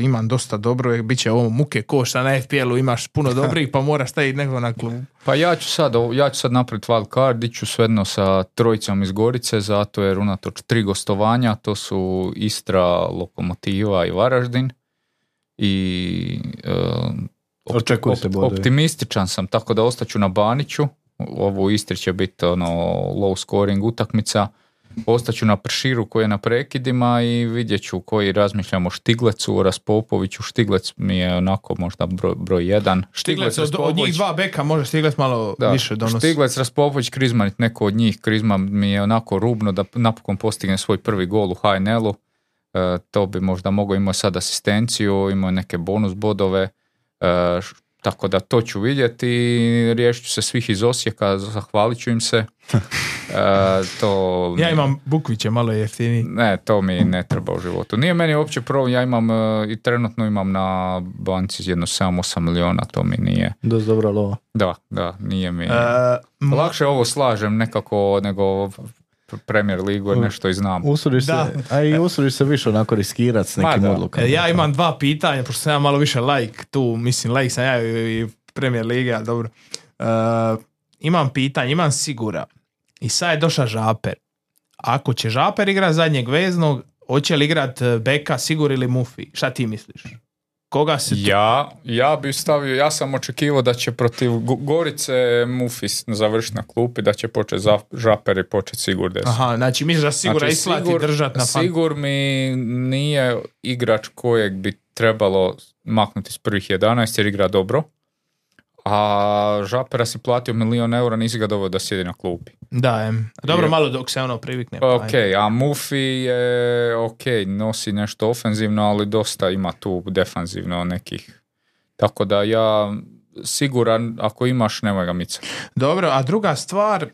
imam dosta dobro, bit će ovo muke košta na FPL-u, imaš puno (laughs) dobrih pa moraš staviti nekog na klubu. Pa ja ću sad, ovo- ja ću sad napraviti wild card, iću svejedno sa trojicom iz Gorice, zato jer unatoč tri gostovanja, to su Istra, Lokomotiva i Varaždin. I e, op- Očekuju se op- bodovi. optimističan sam, tako da ostaću na Baniću. Ovo u Istri će biti ono low scoring utakmica. Ostaću na Prširu koji je na prekidima i vidjet ću koji razmišljamo o Štiglecu, Raspopoviću.Štiglec mi je onako možda broj, broj jedan. Štiglec, od, od njih dva beka može Štiglec malo da, više donosi. Štiglec, Raspopović, Krizmanit, neko od njih. Krizma mi je onako rubno da napokon postigne svoj prvi gol u HNL-u. E, to bi možda mogao imao sad asistenciju, imao neke bonus bodove. E, tako da to ću vidjeti i riješit ću se svih iz Osijeka, zahvalit ću im se. (laughs) To Ja imam Bukvića malo jeftiniji. ne, to mi ne treba u životu. Nije meni uopće problem, ja imam e, i trenutno imam na banci jedno 7-8 miliona, to mi nije. Dosta dobra lova. Da, da, nije mi. E, Lakše ovo slažem nekako nego Premier ligu jer nešto i znam. Usudiš Da. se, a i usudiš se više onako riskirati s nekim da. odlukama. E, Ja imam dva pitanja, pošto sam ja malo više like tu, mislim like sam ja i Premier Liga, ali dobro. E, imam pitanje, imam sigura. I sad je došao Žaper. Ako će Žaper igrat zadnjeg veznog, hoće li igrat e, Beka, Sigur ili Mufi? Šta ti misliš? Koga se tu... Ja, ja bi stavio, ja sam očekivao da će protiv Go- Gorice Mufis završiti na klupi, da će početi za, žaper i početi Sigur des. Aha, znači misliš da Sigura Znači, isplati Sigur- držat na fan... Sigur mi nije igrač kojeg bi trebalo maknuti s prvih 11 jer igra dobro. A Žapera si platio milion eura, nisi ga doveo da sjedi na klupi. Da, em. dobro, Je. malo dok se ono privikne. pa Ok, a Mufi je ok, nosi nešto ofenzivno, ali dosta ima tu defanzivno nekih. Tako da ja siguran, ako imaš, nemoj ga micati. Dobro, a druga stvar, e,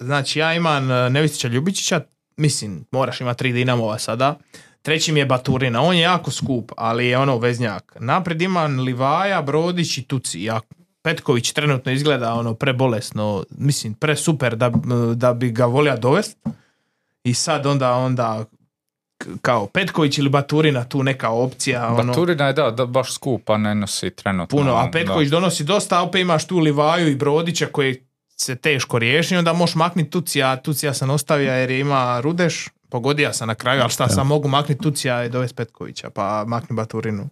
znači ja imam e, Nevistića Ljubičića, mislim, moraš imati tri Dinamova sada. Treći mi je Baturina, on je jako skup, ali je ono veznjak. Naprijed imam Livaja, Brodić i Tuci. Ja, Petković trenutno izgleda ono prebolesno, mislim, pre super da, da bi ga volio dovest. I sad onda, onda kao Petković ili Baturina tu neka opcija. Ono, Baturina je da, da baš skup, a ne nosi trenutno. puno, a da. Petković donosi dosta, a opet imaš tu Livaju i Brodića koji se teško riješi, onda možeš makniti Tucija, Tucija sam ostavio jer je ima Rudeš, pogodio sam na kraju, ali šta sam mogu makniti Tucija i dovesti Petkovića, pa makni Baturinu.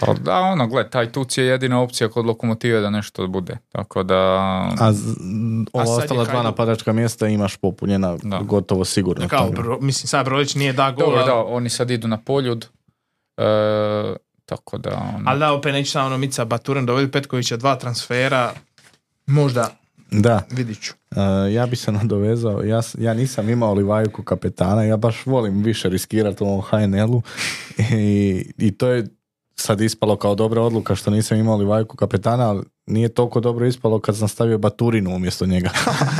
Pa Da, ono, gle, taj tuc je jedina opcija kod lokomotive da nešto bude. Tako da... A z- ova ostala dva napadačka mjesta imaš popunjena Da. gotovo sigurno. Kao, tamo. bro, mislim, sad Brodić nije da gol, Dobro, da, oni sad idu na poljud. E, tako da... ono, ali da, opet neće samo ono Mica Baturin dovedi Petkovića dva transfera, možda, Da, vidit ću. e, ja bi se nadovezao, ja, ja nisam imao Livaju ko kapetana, ja baš volim više riskirati u ovom HNL-u (laughs) i, i to je sad ispalo kao dobra odluka što nisam imao Livaju ko kapetana, ali nije toliko dobro ispalo kad sam stavio Baturinu umjesto njega.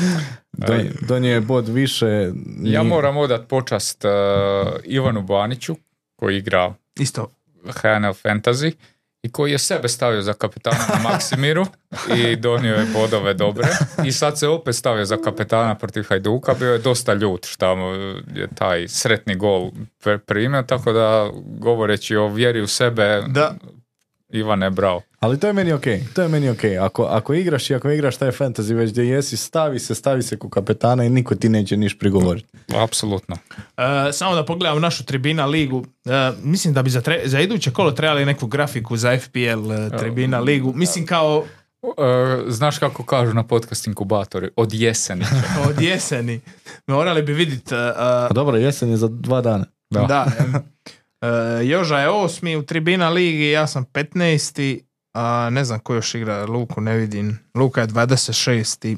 (laughs) Don, donio je bod više. Ja nije- moram odat počast e, Ivanu Baniću, koji igra Isto, HNL Fantasy i koji je sebe stavio za kapetana na Maksimiru i donio je bodove dobre. I sad se opet stavio za kapetana protiv Hajduka, bio je dosta ljut mu je taj sretni gol primio, tako da govoreći o vjeri u sebe, da, Ivane bravo. Ali to je meni ok, to je meni ok. Ako, ako igraš i ako igraš taj fantasy već gdje jesi, stavi se, stavi se ko kapetana i niko ti neće niš prigovoriti. Apsolutno. E, samo da pogledam našu tribina ligu. E, mislim da bi za, tre- za iduće kolo trebali neku grafiku za FPL e, tribina ligu. Mislim kao E, znaš kako kažu na podcast inkubatori, od jeseni. (laughs) od jeseni. Morali bi vidjeti. A dobro, jesen je za dva dana. Da. (laughs) da. E, Joža je osmi u tribina ligi, ja sam 15. A ne znam ko još igra Luku, ne vidim. Luka je 26.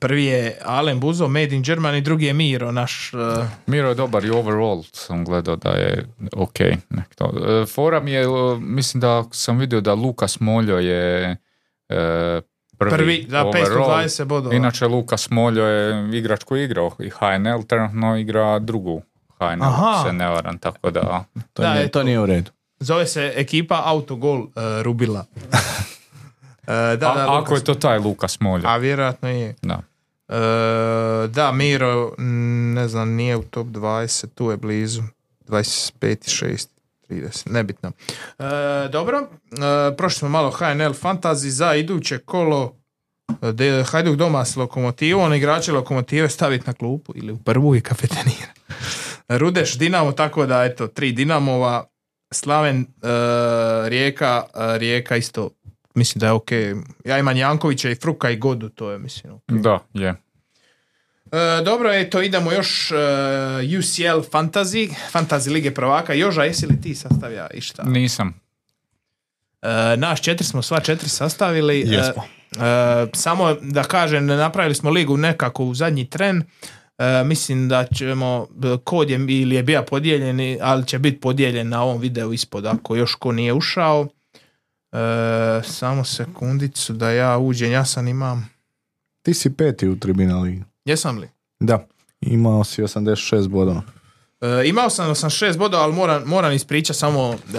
prvi je Alen Buzo, Made in Germany, drugi je Miro, naš... Uh, Miro je dobar i overall sam gledao da je ok. E, Fora mi je, e, mislim da sam vidio da Lukas Moljo je e, prvi, prvi za overall. 520 bodova. Inače Lukas Moljo je igrač koji igrao i HNL, trenutno igra drugu Aha. se ne varam, tako da... To, Da, nije, to nije u redu. Zove se ekipa Autogol uh, Rubila. Uh, (laughs) da, da, A, ako Lukas- je to taj Lukas Moljo. A vjerojatno je. Da. E, da, Miro, m, ne znam, nije u top 20, tu je blizu. 25, 6, 30, nebitno. E, dobro, e, prošli smo malo HNL Fantasy za iduće kolo de, Hajduk doma s lokomotivom, igrače lokomotive staviti na klupu ili u prvu i kafetenira. Rudeš Dinamo, tako da eto, tri Dinamova, Slaven, e, Rijeka, e, Rijeka isto, mislim da je ok. Ja imam Jankovića i Fruka i Godu, to je mislim ok. Da, je. E, dobro, eto, idemo još e, UCL Fantasy, Fantasy Lige prvaka. Joža, jesi li ti sastavlja išta? Nisam. Naš četiri smo sva četiri sastavili. Jesmo. samo da kažem, napravili smo ligu nekako u zadnji tren. E, mislim da ćemo, kod je ili je bio podijeljen, ali će biti podijeljen na ovom videu ispod ako još ko nije ušao. E, samo sekundicu da ja uđem, ja sam imam, Ti si peti u tribina ligi. jesam li? Da. Imao si 86 bodova. E, imao sam 86 bodova, ali moram, moram ispričati samo e,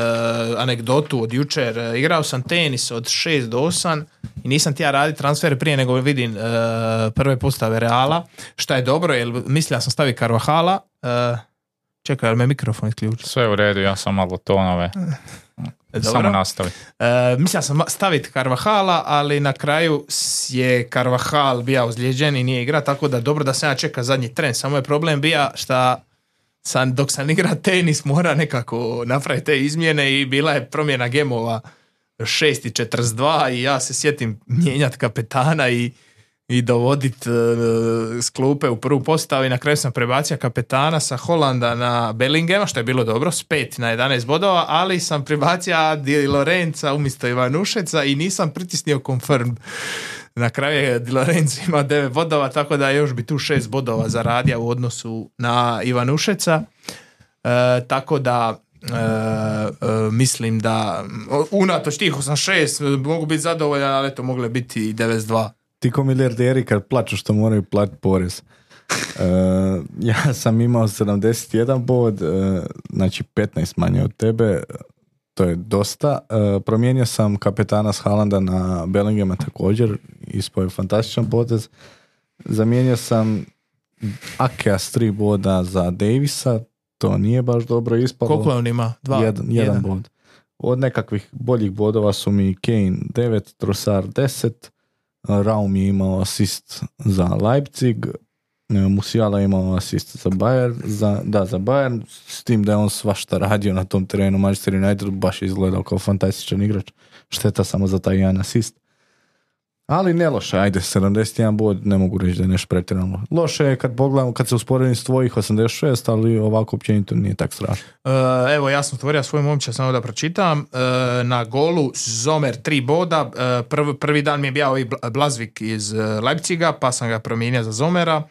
anegdotu od jučer. E, igrao sam tenis od 6 do 8 i nisam tija raditi transfer prije nego vidim e, prve postave Reala. Šta je dobro, jer mislio sam staviti Carvajala. E, čekaj, jel me mikrofon isključio? Sve u redu, ja sam malo tonove. E, Samo dobro. nastavi. E, mislio sam staviti Carvajala, ali na kraju je Carvajal bio ozlijeđen i nije igra, tako da dobro da sam ja čeka zadnji tren. Samo je problem bija šta sam, dok sam igra tenis mora nekako napraviti te izmjene i bila je promjena gemova 6.42 i ja se sjetim mijenjati kapetana i i dovodit e, s klupe u prvu postavu i na kraju sam prebacio kapetana sa Holanda na Bellingema, što je bilo dobro, s 5 na 11 bodova, ali sam prebacio Di Lorenza umjesto Ivanušeca i nisam pritisnio confirm. Na kraju je Di Lorenzo ima 9 bodova, tako da još bi tu 6 bodova zaradio u odnosu na Ivanušeca. E, tako da e, e, mislim da unatoč tih 86 mogu biti zadovoljan, ali eto mogle biti i 92. Ti ko milijarderi kad plaću što moraju platiti porez. E, ja sam imao 71 bod, e, znači 15 manje od tebe, to je dosta. E, promijenio sam kapetana s Halanda na Bellingema također, ispao je fantastičan potez. Zamijenio sam Akea s tri boda za Davisa, to nije baš dobro ispalo. Koliko on ima? Dva? Jedan, jedan bod. Od nekakvih boljih bodova su mi Kane 9, Trossard 10, Raum je imao asist za Leipzig, Musiala je imao asist za Bayern, za, da, za Bayern, s tim da je on svašta radio na tom terenu, Manchester United baš izgledao kao fantastičan igrač, šteta samo za taj jedan asist. Ali ne loše, ajde, 71 bod, ne mogu reći da je nešto pretjerano. Loše je kad pogledamo, kad se usporedim s tvojih 86, ali ovako općenito nije tak strašno. E, evo, ja sam otvorio svoj momčad, samo da pročitam. E, na golu Zomer tri boda. E, prvi, prvi dan mi je bio ovaj Bla- Blazvik iz Leipziga, pa sam ga promijenio za Zomera.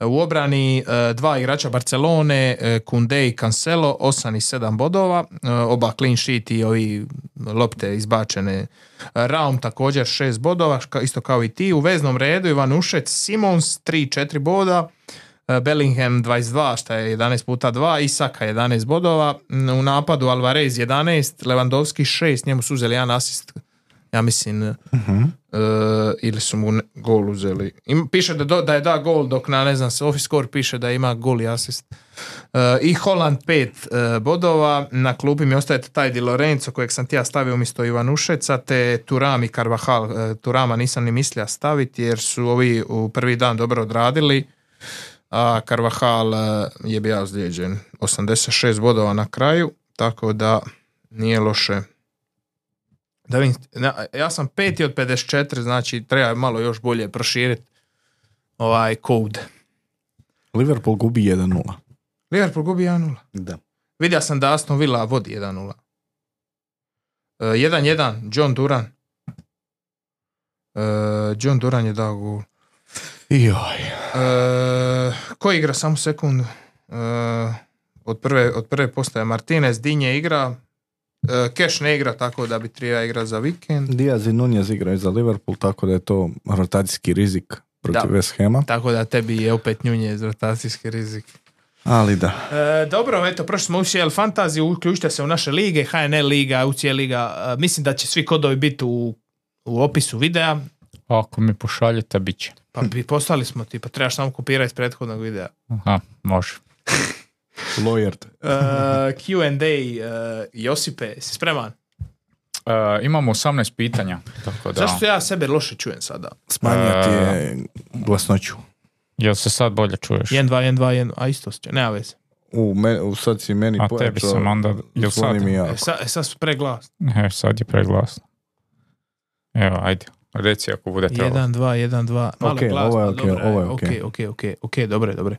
U obrani e, dva igrača Barcelone, e, Kunde i Cancelo, 8 i 7 bodova. E, Oba clean sheet i ovi lopte izbačene. Raum također 6 bodova, isto kao i ti. U veznom redu Ivanušec, Simons 3-4 boda. Bellingham 22, šta je 11 puta 2, Isaka 11 bodova, u napadu Alvarez 11, Lewandowski 6, njemu su uzeli jedan asist, ja mislim, e, ili su mu gol uzeli. Im, piše da, do- da je da gol, dok na, ne znam, se office score piše da ima gol i asist. E, I Holland 5 bodova, na klupi mi ostaje taj Di Lorenzo kojeg sam ti ja stavio umjesto Ivanušeca, te Turam i Carvajal. E, Turama nisam ni mislio staviti jer su ovi u prvi dan dobro odradili a Carvajal e, je bio ozlijeđen 86 bodova na kraju, tako da nije loše. Da vidim, ja sam peti od 54, znači treba malo još bolje proširiti ovaj kod. Liverpool gubi 1-0. Liverpool gubi 1-0. Da. Vidio sam da Aston Villa vodi 1-0. E, 1-1, John Duran. John Duran je dao gol. Joj. E, ko igra samo sekundu? E, od, prve, od prve postaje Martinez, Dinje igra, e, Keš ne igra tako da bi treba igra za vikend. Diaz i Nunez igraju za Liverpool, tako da je to rotacijski rizik protiv Da. West Hama. Tako da tebi je opet njunje rotacijski rizik. Ali da. E, dobro, eto, prošli smo u UCL Fantasy, uključite se u naše lige, HNL liga, UCL liga. E, mislim da će svi kodovi biti u, u opisu videa. Ako mi pošaljete, bit će. Pa bi poslali smo ti, pa trebaš samo kopirati iz prethodnog videa. Aha, može. (laughs) Lawyer. E, Q&A, e, Josipe, jesi spreman? E, imamo 18 pitanja, tako da... Zašto ja sebe loše čujem sada? Smanjati je glasnoću. Jel se sad bolje čuješ? 1, 2, 1, 2, 1, a isto će, nema veze. U, me, u sad si meni A tebi sam onda... Jel sad? E, sad, e, sad su preglas. E, sad je preglasno. Evo, ajde. Reci ako bude trebalo. 1, 2, 1, 2. Malo Ok, glasno, ovo je ok, dobro ovo je ok, ok. ok, ok, ok, dobre, dobre.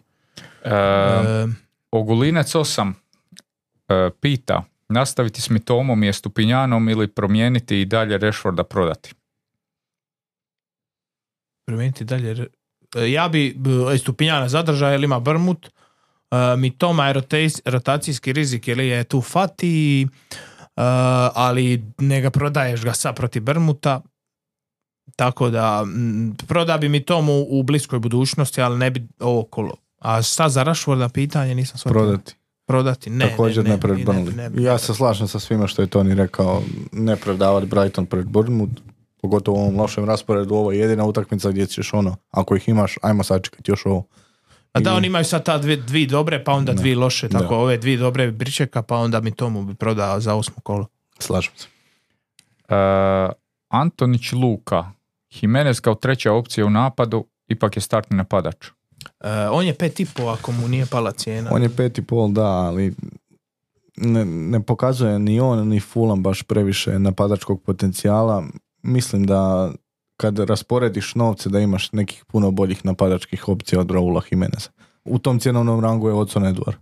E, E, Ogulinec 8 e, pita nastaviti s Mitomom je Stupinjanom ili promijeniti i dalje Rashforda prodati. promijeniti dalje. E, Ja bi b- Stupinjana zadržao jer ima Brmut. E, mi Toma je rotac- rotacijski rizik jer je tu Fati, e, ali ne ga prodaješ ga sad protiv Brmuta. Tako da proda bi mi tomu u bliskoj budućnosti, ali ne bi ovo kolo. A sad za Rashforda pitanje nisam shvatio. Prodati. Prodati? Ne, Također ne, ne, ne, pred ne, Burnley. ne, ne, ja se slažem sa svime što je Toni rekao. Ne predavati Brighton pred Bournemouth. Pogotovo u ovom lošem rasporedu. Ovo je jedina utakmica gdje ćeš ono, ako ih imaš, ajmo sačekati još ovo. A da, oni imaju sad ta dvi, dvi dobre, pa onda Da. dvi loše, tako Da. ove dvi dobre bi pričeka, pa onda mi tomu bi prodao za osmo kolo. Slažem se. E, Antonić Luka. Jimenez kao treća opcija u napadu, ipak je startni napadač. E, on je pet i po ako mu nije pala cijena. On je pet i pol, da, ali ne, ne pokazuje ni on ni Fulham baš previše napadačkog potencijala. Mislim da kad rasporediš novce da imaš nekih puno boljih napadačkih opcija od Raula Jimeneza. U tom cjenovnom rangu je Odson Eduard.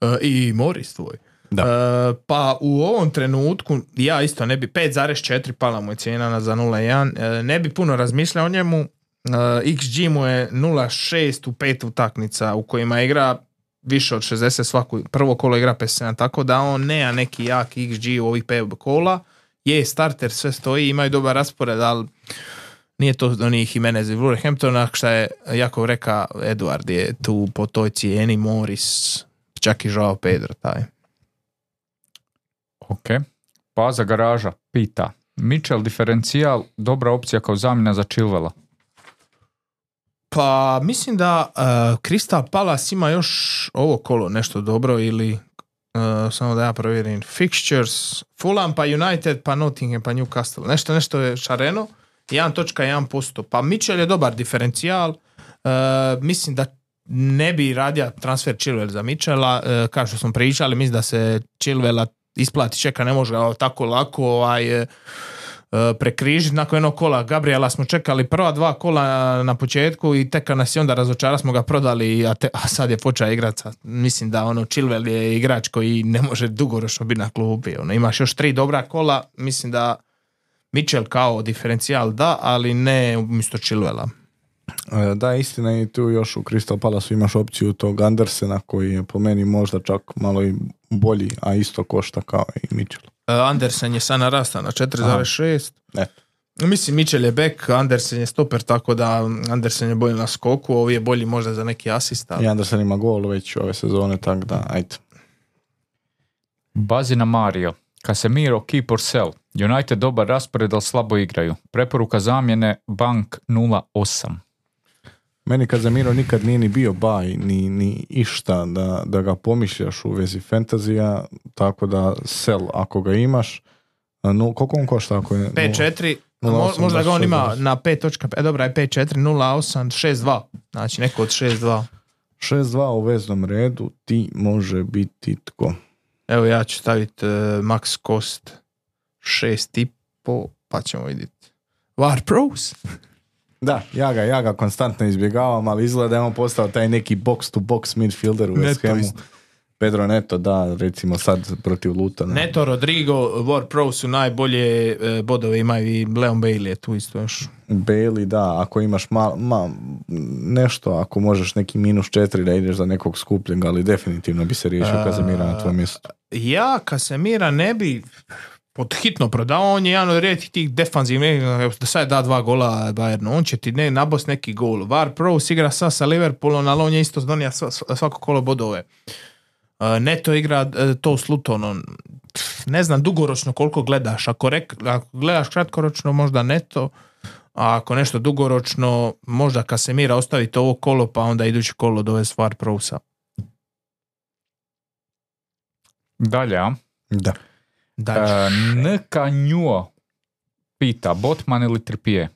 E, I Moris tvoj. Da. E, pa u ovom trenutku ja isto ne bi 5,4 pala mu je cijena na za 0,1 e, ne bi puno razmišljao o njemu e, XG mu je 0,6 u pet utakmica u kojima igra više od 60 svaku, prvo kolo igra 57, tako da on nema neki jak XG u ovih pet kola, je starter, sve stoji, imaju dobar raspored, ali nije to onih Jimenez i Wolverhamptona, šta je jako reka Eduard je tu po toj cijeni, Morris, čak i Joao Pedro taj. Ok. Paza garaža pita. Mitchell diferencijal, dobra opcija kao zamjena za Chilvela. Pa mislim da uh, Crystal Palace ima još ovo kolo nešto dobro ili uh, samo da ja provjerim. Fixtures Fulham pa United pa Nottingham pa Newcastle. Nešto nešto je šareno. 1.1% pa Mitchell je dobar diferencijal. Uh, mislim da ne bi radio transfer Chilwell za Mitchella. Kao što smo pričali mislim da se Chilwella isplati čeka ne može tako lako ovaj, prekrižiti nakon jednog kola Gabriela smo čekali prva dva kola na početku i tek kad nas je onda razočara smo ga prodali a, te, a sad je počeo igrati mislim da ono Chilwell je igrač koji ne može dugoročno biti na klubi ono, imaš još tri dobra kola mislim da Mitchell kao diferencijal da ali ne umjesto Chilwella E, Da, istina i tu još u Crystal Palace imaš opciju tog Andersena koji je po meni možda čak malo i bolji, a isto košta kao i Mitchell. Uh, Andersen je sad narasta na 4,6 Eto. Mislim, Mitchell je back, Andersen je stoper, tako da Andersen je bolji na skoku, ovi je bolji možda za neki asist. ali- I Andersen ima gol već ove sezone, tako da, ajde. Bazina Mario. Casemiro, keep or sell. United dobar raspored, ali slabo igraju. Preporuka zamjene Bank 08. Meni Kazamiro nikad nije ni bio baj, ni, ni išta da, da ga pomišljaš u vezi fantazija, tako da sell ako ga imaš. No, koliko on košta ako je? 5-4, Nula mo- osam, možda ga on ima 26. na 5.5, e dobra je 5-4, 0-8, 6-2, znači neko od 6-2. 6-2 u veznom redu ti može biti tko? Evo ja ću staviti uh, max cost 6,5, pa ćemo vidjeti. War Pros? Da, ja ga, ja ga konstantno izbjegavam, ali izgleda da je on postao taj neki box to box midfielder u Ne, West Hamu. Pedro Neto, da, recimo sad protiv Lutona. Neto, Rodrigo, War Pro su najbolje e, bodove imaju i Leon Bailey je tu isto još. Bailey, da, ako imaš ma, ma, nešto, ako možeš neki minus četiri da ideš za nekog skupljeg, ali definitivno bi se riješio Kazemira na tvojom mjestu. Ja Kasemira ne bi pod hitno prodao, on je jedan od rijetkih tih defanzivnih, da sad da dva gola Bayernu, on će ti ne nabos neki gol. Var Prowse igra sa sa Liverpoolom, ali on je isto donija sva- sva- svako kolo bodove. E, Neto igra e, to s Lutonom. Ne znam dugoročno koliko gledaš. Ako, rek, ako gledaš kratkoročno, možda Neto, a ako nešto dugoročno, možda Kasemira ostaviti ovo kolo, pa onda idući kolo dovesti Var Prowsa. Dalje, a? Da. E, Nka Njuo pita, Botman ili Tripije?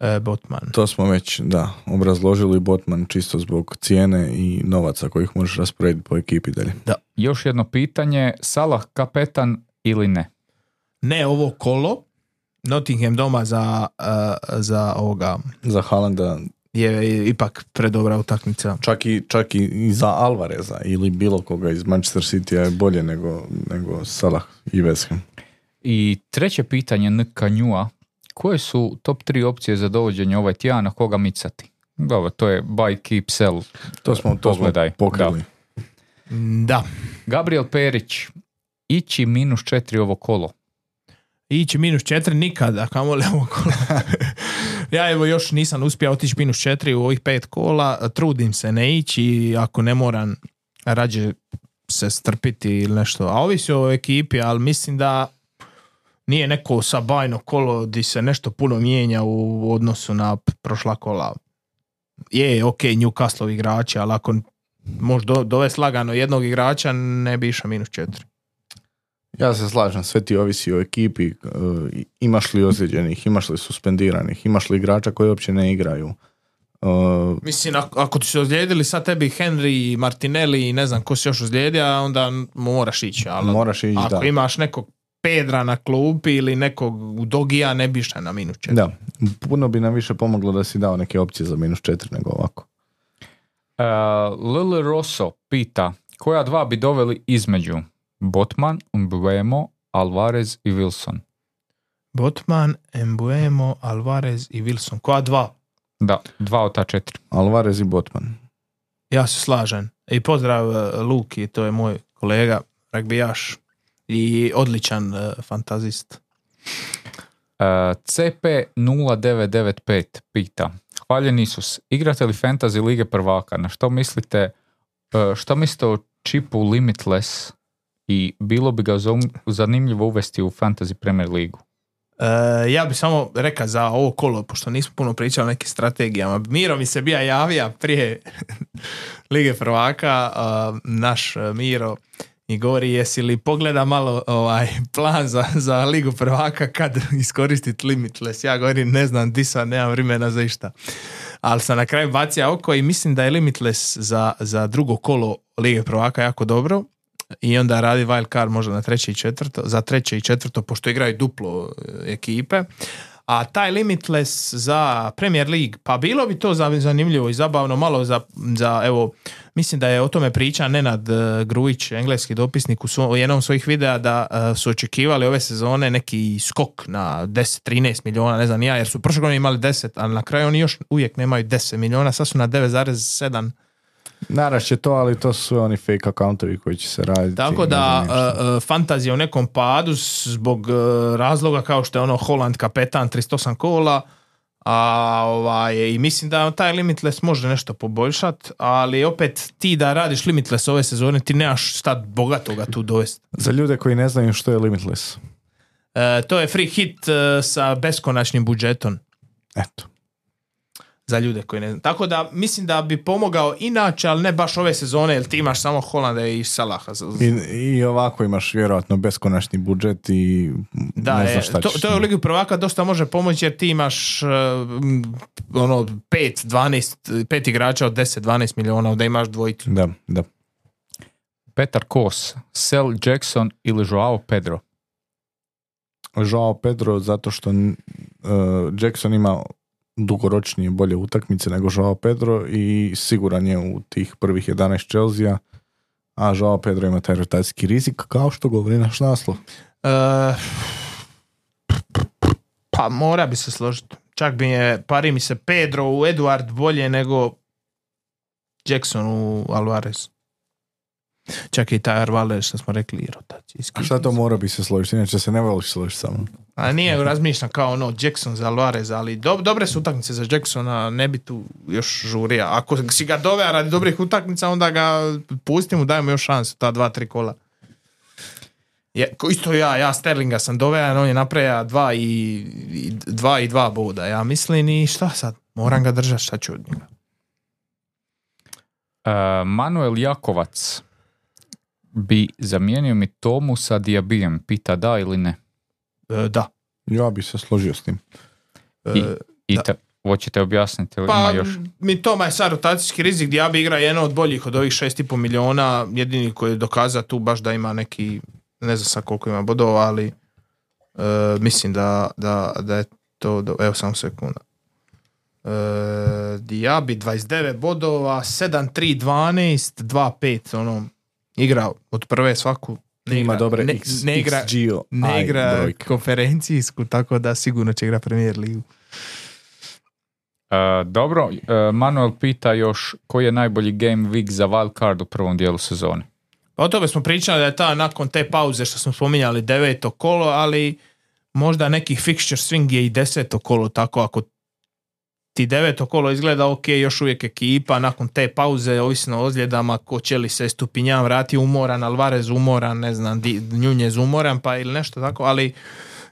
E, Botman. To smo već, da, obrazložili Botman čisto zbog cijene i novaca kojih možeš rasporediti po ekipi dalje. Još jedno pitanje, Salah kapetan ili ne? ne ovo kolo, Nottingham doma za, uh, za ovoga Za Haalanda, je ipak predobra utakmica. čak i, čak i, za Alvareza ili bilo koga iz Manchester City je bolje nego, nego Salah i West Ham. I treće pitanje Nka Njua, koje su top tri opcije za dovođenje ovaj tjedan, na koga micati? Dobro, to je buy, keep, sell. To smo, to smo pokrili. Da, Gabriel Perić, ići minus četiri ovo kolo. Ići minus četiri nikada, a kamoli ovo kolo. (laughs) ja evo još nisam uspio otići minus četiri u ovih pet kola, trudim se ne ići i ako ne moram rađe se strpiti ili nešto. A ovisi o ekipi, ali mislim da nije neko sabajno kolo di se nešto puno mijenja u odnosu na prošla kola. Je, ok, Newcastle igrači, ali ako možeš do, dovesti lagano jednog igrača, ne bi išao minus četiri. Ja se slažem, sve ti ovisi o ekipi, e, imaš li ozlijeđenih, imaš li suspendiranih, imaš li igrača koji uopće ne igraju. E, Mislim, ako, ako ti se ozlijedili sad tebi Henry, Martinelli i ne znam ko se još ozlijedio, onda moraš ići. Ali Moraš ići, ako da. imaš nekog Pedra na klupi ili nekog Dogija, ne bi išao na minus četiri. Da, puno bi nam više pomoglo da si dao neke opcije za minus četiri nego ovako. Uh, Lili Rosso pita, koja dva bi doveli između Botman, Mbuemo, Alvarez i Wilson? Botman, Embuemo, Alvarez i Wilson. Koja dva? Da, dva od ta četiri. Alvarez i Botman. Ja se slažem. I pozdrav eh, Luki, to je moj kolega, ragbijaš i odličan eh, fantazist. Uh, CP0995 pita, hvaljen Isus, igrate li fantasy lige prvaka? Na što mislite, uh, što mislite o čipu Limitless i bilo bi ga zanimljivo uvesti u fantasy Premier ligu? E, ja bi samo rekao za ovo kolo, pošto nismo puno pričali o nekim strategijama. Miro mi se bija javija prije (laughs) Lige prvaka, a, naš e, Miro i govori jesi li pogleda malo ovaj plan za, za Ligu prvaka kad iskoristiti limitless. Ja govorim ne znam di sam, nemam vremena za išta. Ali sam na kraju bacio oko i mislim da je limitless za, za drugo kolo Lige prvaka jako dobro i onda radi wild card možda na treće i četvrto, za treće i četvrto pošto igraju duplo e, ekipe. A taj limitless za Premier League, pa bilo bi to za- zanimljivo i zabavno malo za, za evo, mislim da je o tome priča Nenad e, Grujić, engleski dopisnik u, svo- u jednom svojih videa da e, su očekivali ove sezone neki skok na 10-13 milijuna, ne znam ja, jer su prošle godine imali 10, ali na kraju oni još uvijek nemaju 10 milijuna, sad su na 9,7 Narast će to, ali to su oni fake accountovi koji će se raditi. Tako da uh, fantazija u nekom padu zbog uh, razloga kao što je ono Holland kapetan 38 kola a ovaj, i mislim da taj limitless može nešto poboljšat, ali opet ti da radiš limitless ove sezone ti nemaš šta bogatoga tu dovesti. Za ljude koji ne znaju što je Limitless. E, to je free hit uh, sa beskonačnim budžetom Eto. Za ljude koji ne znaju. Tako da mislim da bi pomogao inače, ali ne baš ove sezone, jer ti imaš samo Holanda i Salaha. I, I ovako imaš vjerojatno beskonačni budžet i Da, ne je, znaš šta to, ćeš to je u Ligi prvaka dosta može pomoći jer ti imaš uh, ono 5, 12, pet igrača od 10, 12 miliona, da imaš dvojicu. Da, da. Petar Kos, Sel Jackson ili Joao Pedro? Joao Pedro zato što uh, Jackson ima dugoročnije bolje utakmice nego Joao Pedro i siguran je u tih prvih 11 Chelsea A Joao Pedro ima taj rotacijski rizik, kao što govori naš naslov. E, pa mora bi se složiti. Čak bi je, pari mi se Pedro u Eduard bolje nego Jackson u Alvarez. Čak i taj Alvarez što smo rekli i rotacijski. A šta to mora bi se složiti, inače se ne voliš složiti sa mnom. A nije razmišljam kao ono Jackson za Alvarez, ali do, dobre su utakmice za Jacksona, ne bi tu još žurija. Ako si ga doveo radi dobrih utakmica, onda ga pustimo, dajmo još šansu, ta dva, tri kola. Je, ko- isto ja, ja Sterlinga sam doveo, on je napravio dva i, i dva i dva boda, ja mislim i šta sad, moram ga držati, šta ću od njega. E, Manuel Jakovac bi zamijenio mi Tomu sa Diabijem. Pita da ili ne? E, da. Ja bi se složio s tim. E, I, i te, hoćete objasniti ili Pa, ima još? mi Toma je sad rotacijski rizik, Diaby igra jedno od boljih od ovih 6,5 miliona, jedini koji je dokazao tu baš da ima neki, ne znam sad koliko ima bodova, ali e, mislim da, da, da je to, do, evo samo sekunda. E, Diaby 29 bodova, 7, 3, 12, 2, 5, ono, igra od prve svaku. Ne Ima igra, dobre ne, X, ne igra, XGO, ne igra brojke. konferencijsku, tako da sigurno će igra premijer ligu. E, dobro, e, Manuel pita još koji je najbolji game week za wild card u prvom dijelu sezone. Pa o tome smo pričali da je ta nakon te pauze što smo spominjali deveto kolo, ali možda nekih fixture swing je i deseto kolo, tako ako ti deveto kolo izgleda ok, još uvijek ekipa, nakon te pauze, ovisno o ozljedama, ko će li se Stupinjan vrati umoran, Alvarez umoran, ne znam, Nunez umoran, pa ili nešto tako, ali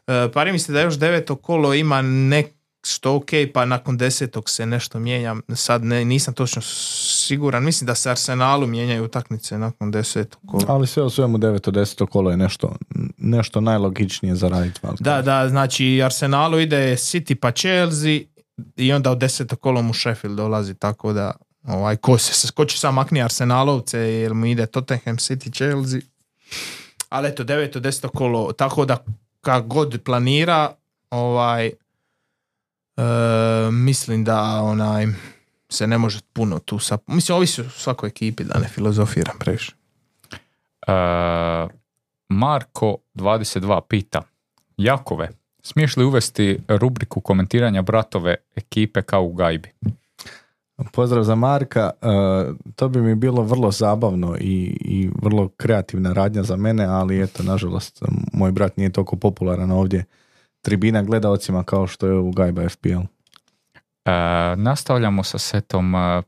e, pari mi se da još deveto kolo ima nešto ok, pa nakon desetog se nešto mijenja, sad ne, nisam točno siguran, mislim da se Arsenalu mijenjaju utakmice nakon desetog kola. Ali sve u svemu 9. 10. kolo je nešto, nešto najlogičnije za raditi. Da, da, znači Arsenalu ide City pa Chelsea i onda u deseto kolo mu Sheffield dolazi, tako da ovaj, ko, se, ko će sam makni Arsenalovce jer mu ide Tottenham City Chelsea. Ali eto, deveto, deseto kolo, tako da kad god planira, ovaj, e, mislim da onaj se ne može puno tu sa... Mislim, ovisi o svakoj ekipi da ne filozofiram previše. E, Marko 22 pita Jakove, smiješ li uvesti rubriku komentiranja bratove ekipe kao u gajbi? Pozdrav za Marka, e, to bi mi bilo vrlo zabavno i, i vrlo kreativna radnja za mene, ali eto, nažalost, moj brat nije toliko popularan ovdje tribina gledaocima kao što je u Gajba FPL. E, nastavljamo sa setom e,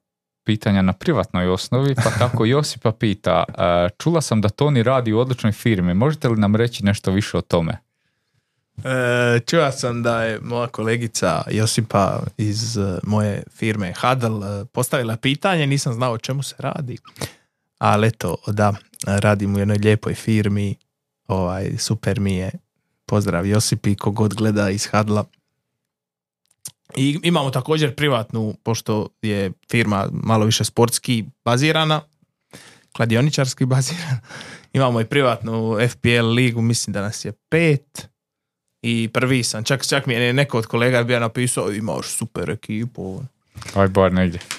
pitanja na privatnoj osnovi, pa (laughs) tako Josipa pita, e, čula sam da Toni radi u odličnoj firmi, možete li nam reći nešto više o tome? E, čuo sam da je moja kolegica Josipa iz e, moje firme Hadal e, postavila pitanje, nisam znao o čemu se radi. Ali eto, da, radim u jednoj lijepoj firmi, ovaj, super mi je. Pozdrav Josipi, kogod gleda iz Hadla. I imamo također privatnu, pošto je firma malo više sportski bazirana, kladioničarski (laughs) bazirana. Imamo i privatnu FPL ligu, mislim da nas je pet. I prvi sam, čak, čak mi je neko od kolega bio napisao, imaš super ekipu. Aj bar negdje. (laughs)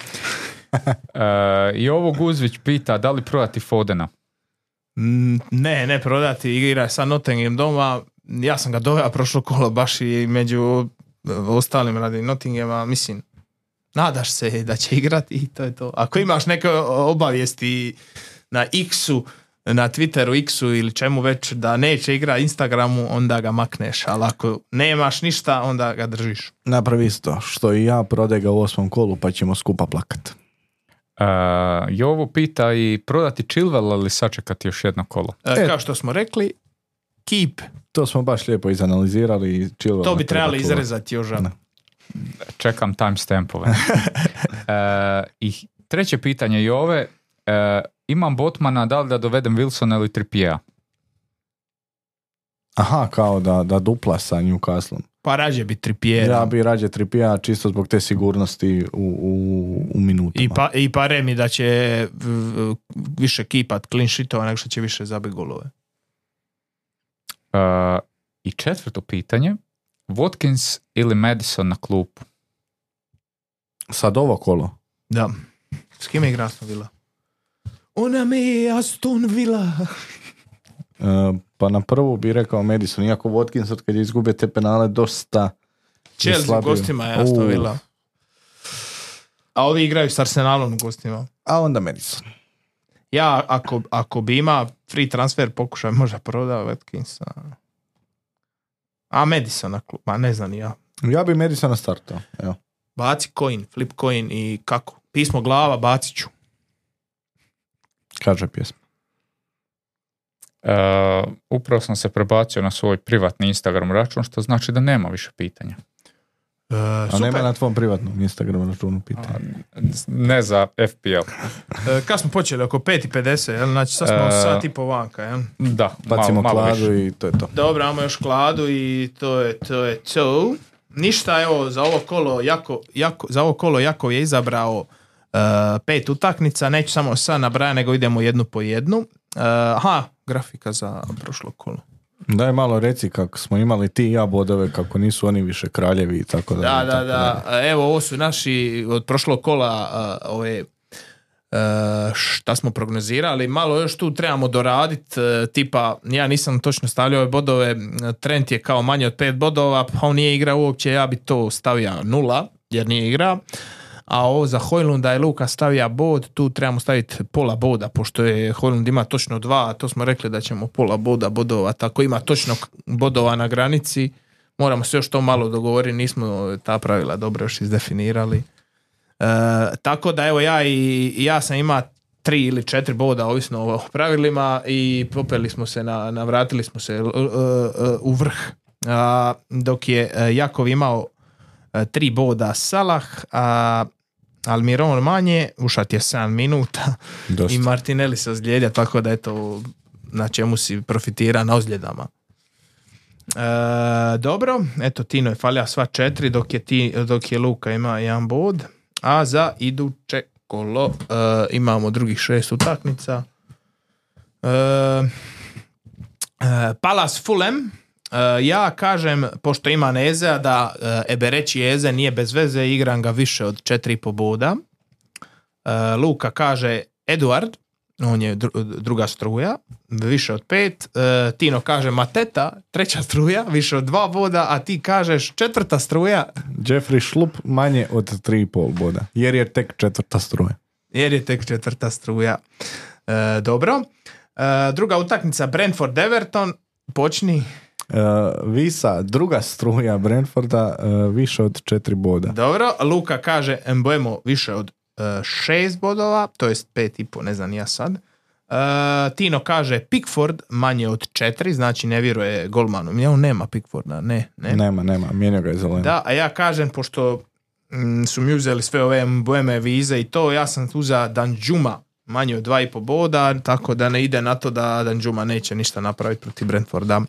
E, I ovo Guzvić pita da li prodati Fodena. Mm, Ne, ne prodati, igra sa Nottingham doma. Ja sam ga doveo prošlo kolo baš i među e, ostalim radi Nottinghama, mislim, nadaš se da će igrati i to je to. Ako imaš neke obavijesti na X-u, na Twitteru, X-u ili čemu već da neće igra Instagramu, onda ga makneš, ali ako nemaš ništa, onda ga držiš. Napravi isto, što i ja prodaj ga u osmom kolu pa ćemo skupa plakat. E, Jovo pita i prodati Chilwell ili sačekati još jedno kolo. E, E. Kao što smo rekli, keep, To smo baš lijepo izanalizirali i Chilwella to bi treba trebali izrezati još. Da. Čekam timestampove. (laughs) e, I treće pitanje Jove. E, imam Botmana, da li da dovedem Wilsona ili Trippiera? Aha, kao da, da dupla sa Newcastlom. Pa rađe bi Trippier. Ja bi rađe Tripija čisto zbog te sigurnosti u, u, u minutama. I, pa, I pare mi da će v- v- više kipat clean sheetova nego što će više zabiti golove. E, I četvrto pitanje. Watkins ili Madison na klupu? Sad ovo kolo. Da. S kime igra Aston Villa? Ona me je Aston Villa. E, pa na prvu bi rekao Madison, iako Watkins od kad je izgubio te penale dosta Chelsea u gostima je Aston Villa. A ovi igraju s Arsenalom u gostima. A onda Madison. Ja, ako, ako bi ima free transfer, pokušaj možda proda Watkinsa. A Madisona, klub, ma ne znam ja. Ja bi Madisona startao. Evo. Baci coin, flip coin i kako? Pismo glava, bacit ću. Kaže pjesma. E, upravo sam se prebacio na svoj privatni Instagram račun, što znači da nema više pitanja. E, A super. nema na tvom privatnom Instagram računu pitanja. Ne za FPL. E, kad smo počeli? Oko 5.50, jel? Znači sad smo sat i po vanka, jel? Da, Bacimo malo, malo kladu više. i to je to. Dobro, imamo još kladu i to je to. Je to. Ništa, evo, za ovo kolo jako, jako, za ovo kolo Jakov je izabrao pet utakmica, neću samo sad nabrajati, nego idemo jednu po jednu. E, aha, grafika za prošlo kolo. Daj malo reci kako smo imali ti i ja bodove, kako nisu oni više kraljevi i tako Da, da, tako da. dalje. Evo, ovo su naši od prošlog kola ove šta smo prognozirali. Malo još tu trebamo doraditi, tipa, ja nisam točno stavljao ove bodove, trend je kao manje od pet bodova, pa on nije igrao uopće, ja bi to stavio nula, jer nije igrao. A ovo za Hojlunda je Luka stavija bod, tu trebamo staviti pola boda, pošto je Hojlund ima točno dva, a to smo rekli da ćemo pola boda bodova, tako ima točno bodova na granici, moramo se još to malo dogovoriti, nismo ta pravila dobro još izdefinirali. E, tako da evo ja i ja sam ima tri ili četiri boda ovisno o pravilima i popeli smo se na, navratili smo se e, e, u vrh. A, dok je e, Jakov imao tri boda Salah, a Almiron manje, ušat je 7 minuta (laughs) Dosta. i Martinelli se ozlijedio, tako da eto na čemu si profitira na ozljedama. E, dobro, eto Tino je falja sva četiri dok je, ti, dok je Luka ima jedan bod, a za iduće kolo e, imamo drugih šest utakmica. E, e, Palace Fulham, ja kažem, pošto ima Nezea, da e, Ebereći Eze nije bez veze, igram ga više od 4,5 boda. E, Luka kaže Eduard, on je dru- druga struja, više od pet. E, Tino kaže Mateta, treća struja, više od dva boda, a ti kažeš četvrta struja, Jeffrey Šlup manje od 3,5 boda, jer je tek četvrta struja. jer je tek četvrta struja. E, dobro. E, druga utakmica Brentford Everton, počni. E, Visa, druga struja Brentforda, e, više od 4 boda. Dobro, Luka kaže Embuemo više od e, šest bodova, to jest pet i po, ne znam ja sad. Tino kaže Pickford manje od četiri, znači ne vjeruje golmanu. Ja, on nema Pickforda, ne, ne. Nema, nema, mijenio ga je zeleno. Da, a ja kažem, pošto mm, su mi uzeli sve ove Mbueme vize i to, ja sam uzeo Danjuma manje od dva i po boda, tako da ne ide na to da Danjuma neće ništa napraviti protiv Brentforda.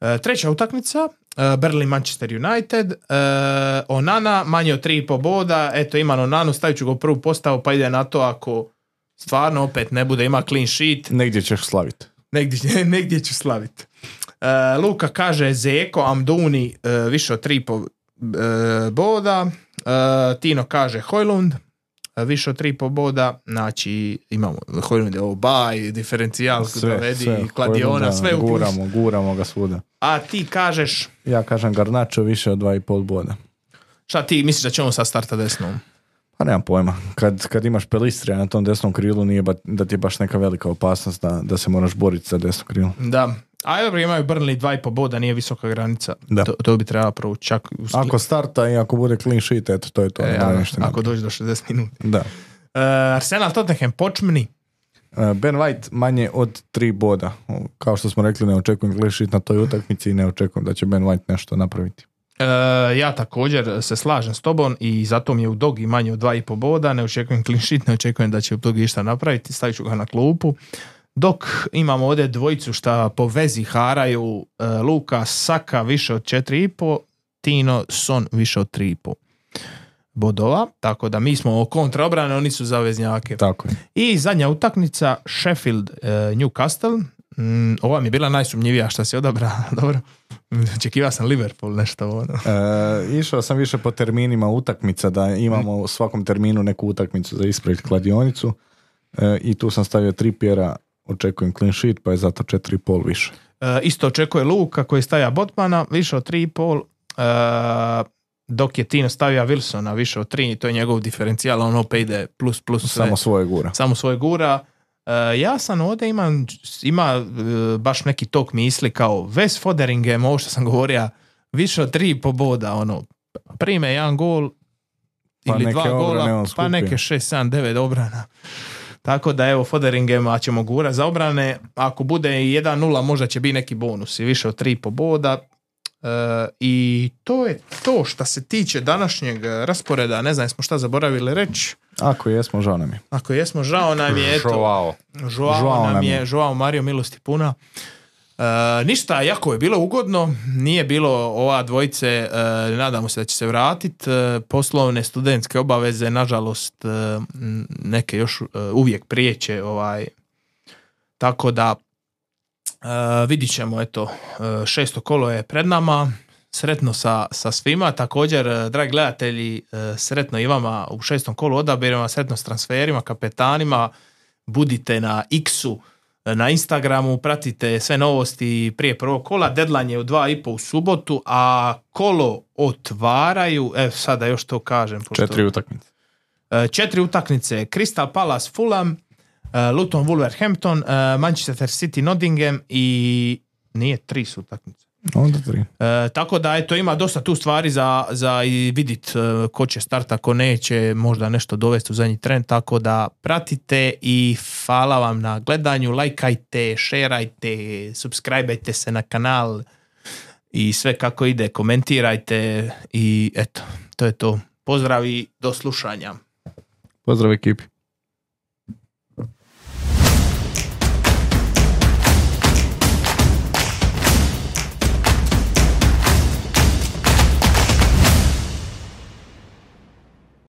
E, treća utakmica, e, Berlin Manchester United, e, Onana manje od tri i po boda, eto imam Onanu, stavit ću ga u prvu postavu pa ide na to ako stvarno opet ne bude, ima clean sheet, Negdje ćeš slaviti. negdje, (laughs) negdje ću slaviti. Luka kaže Zeko, Amduni više od tri po e, boda, Tino kaže Hojlund, više od tri po boda, znači imamo Hojlund je ovo baj, diferencijal, dovedi, kladiona, sve u plus. Guramo, guramo ga svuda. A ti kažeš, Ja kažem Garnačo više od 2,5 boda. šta ti misliš da će on sad starta desnom? Pa nemam pojma. Kad, kad imaš Pelistrija na tom desnom krilu, nije ba, da ti je baš neka velika opasnost da, da se moraš boriti za desno krilo. Da. A dobro, imaju Burnley dva i po boda, nije visoka granica. Da. To, to bi trebalo provući čak u skli- Ako starta i ako bude clean sheet, eto, to je to. E, ne mora a, ništa ako dođe do 60 minuta. Da. E, Arsenal Tottenham počmni. E, Ben White manje od 3 boda. Kao što smo rekli, ne očekujem clean sheet na toj utakmici i ne očekujem da će Ben White nešto napraviti. E, ja također se slažem s tobom i zato mi je u dogi manje od 2,5 boda, ne očekujem clean sheet, ne očekujem da će u dogi išta napraviti, stavit ću ga na klupu. Dok imamo ovdje dvojicu šta po vezi haraju, e, Luka Saka više od 4,5, Tino Son više od 3,5 bodova, tako da mi smo kontra obrane, oni su za veznjake. Tako je. I zadnja utakmica Sheffield e, Newcastle. Mm, ova mi je bila najsumnjivija što si odabra. (laughs) Dobro. Očekivao sam Liverpool nešto ono. E, išao sam više po terminima utakmica da imamo u svakom terminu neku utakmicu za ispraviti kladionicu. E, I tu sam stavio tri pjera, očekujem clean sheet, pa je zato 4,5 više. E, isto očekuje Luka koji stavlja Botmana, više od 3,5. E, dok je Tino stavio Wilsona više od 3, to je njegov diferencijal, on opet ide plus plus sve. Samo svoje gura. samo svoje gura. E, ja sam ovdje imam, ima e, baš neki tok misli kao Wes Foderingem, ovo što sam govorio, više od tri poboda, ono, prime jedan gol Pa ili dva gola, pa neke 6, 7, 9 obrana. Tako da evo Foderingema ćemo gura za obrane, ako bude i 1-0 možda će biti neki bonus i više od tri poboda. E, I to je to što se tiče današnjeg rasporeda, ne znam jesmo šta zaboravili reći. Ako jesmo, žao nam je. Ako jesmo, žao nam je, eto, Joao. Joao, Joao nam nam je, je. Joao Mario milosti puna. E, ništa, jako je bilo ugodno, nije bilo ova dvojice, e, nadamo se da će se vratiti, poslovne studentske obaveze, nažalost, e, neke još e, uvijek prijeće, ovaj, tako da e, vidit ćemo, eto, e, šesto kolo je pred nama, sretno sa, sa svima, također, e, dragi gledatelji, e, sretno i vama u šestom kolu odabirima, sretno s transferima, kapetanima, budite na X-u, na Instagramu, pratite sve novosti prije prvog kola, deadline je u dva i po u subotu, a kolo otvaraju, evo sada još to kažem. pošto- Četiri utakmice. E, četiri utakmice, Crystal Palace Fulham, e, Luton Wolverhampton, e, Manchester City Nottingham i nije tri su utakmice. Onda tri. E, tako da eto ima dosta tu stvari za, za i vidit e, ko će starta, ko neće, možda nešto dovesti u zadnji tren, tako da pratite i hvala vam na gledanju, lajkajte, šerajte, subscribeajte se na kanal i sve kako ide, komentirajte i eto, to je to. Pozdrav i do slušanja. Pozdrav ekipi.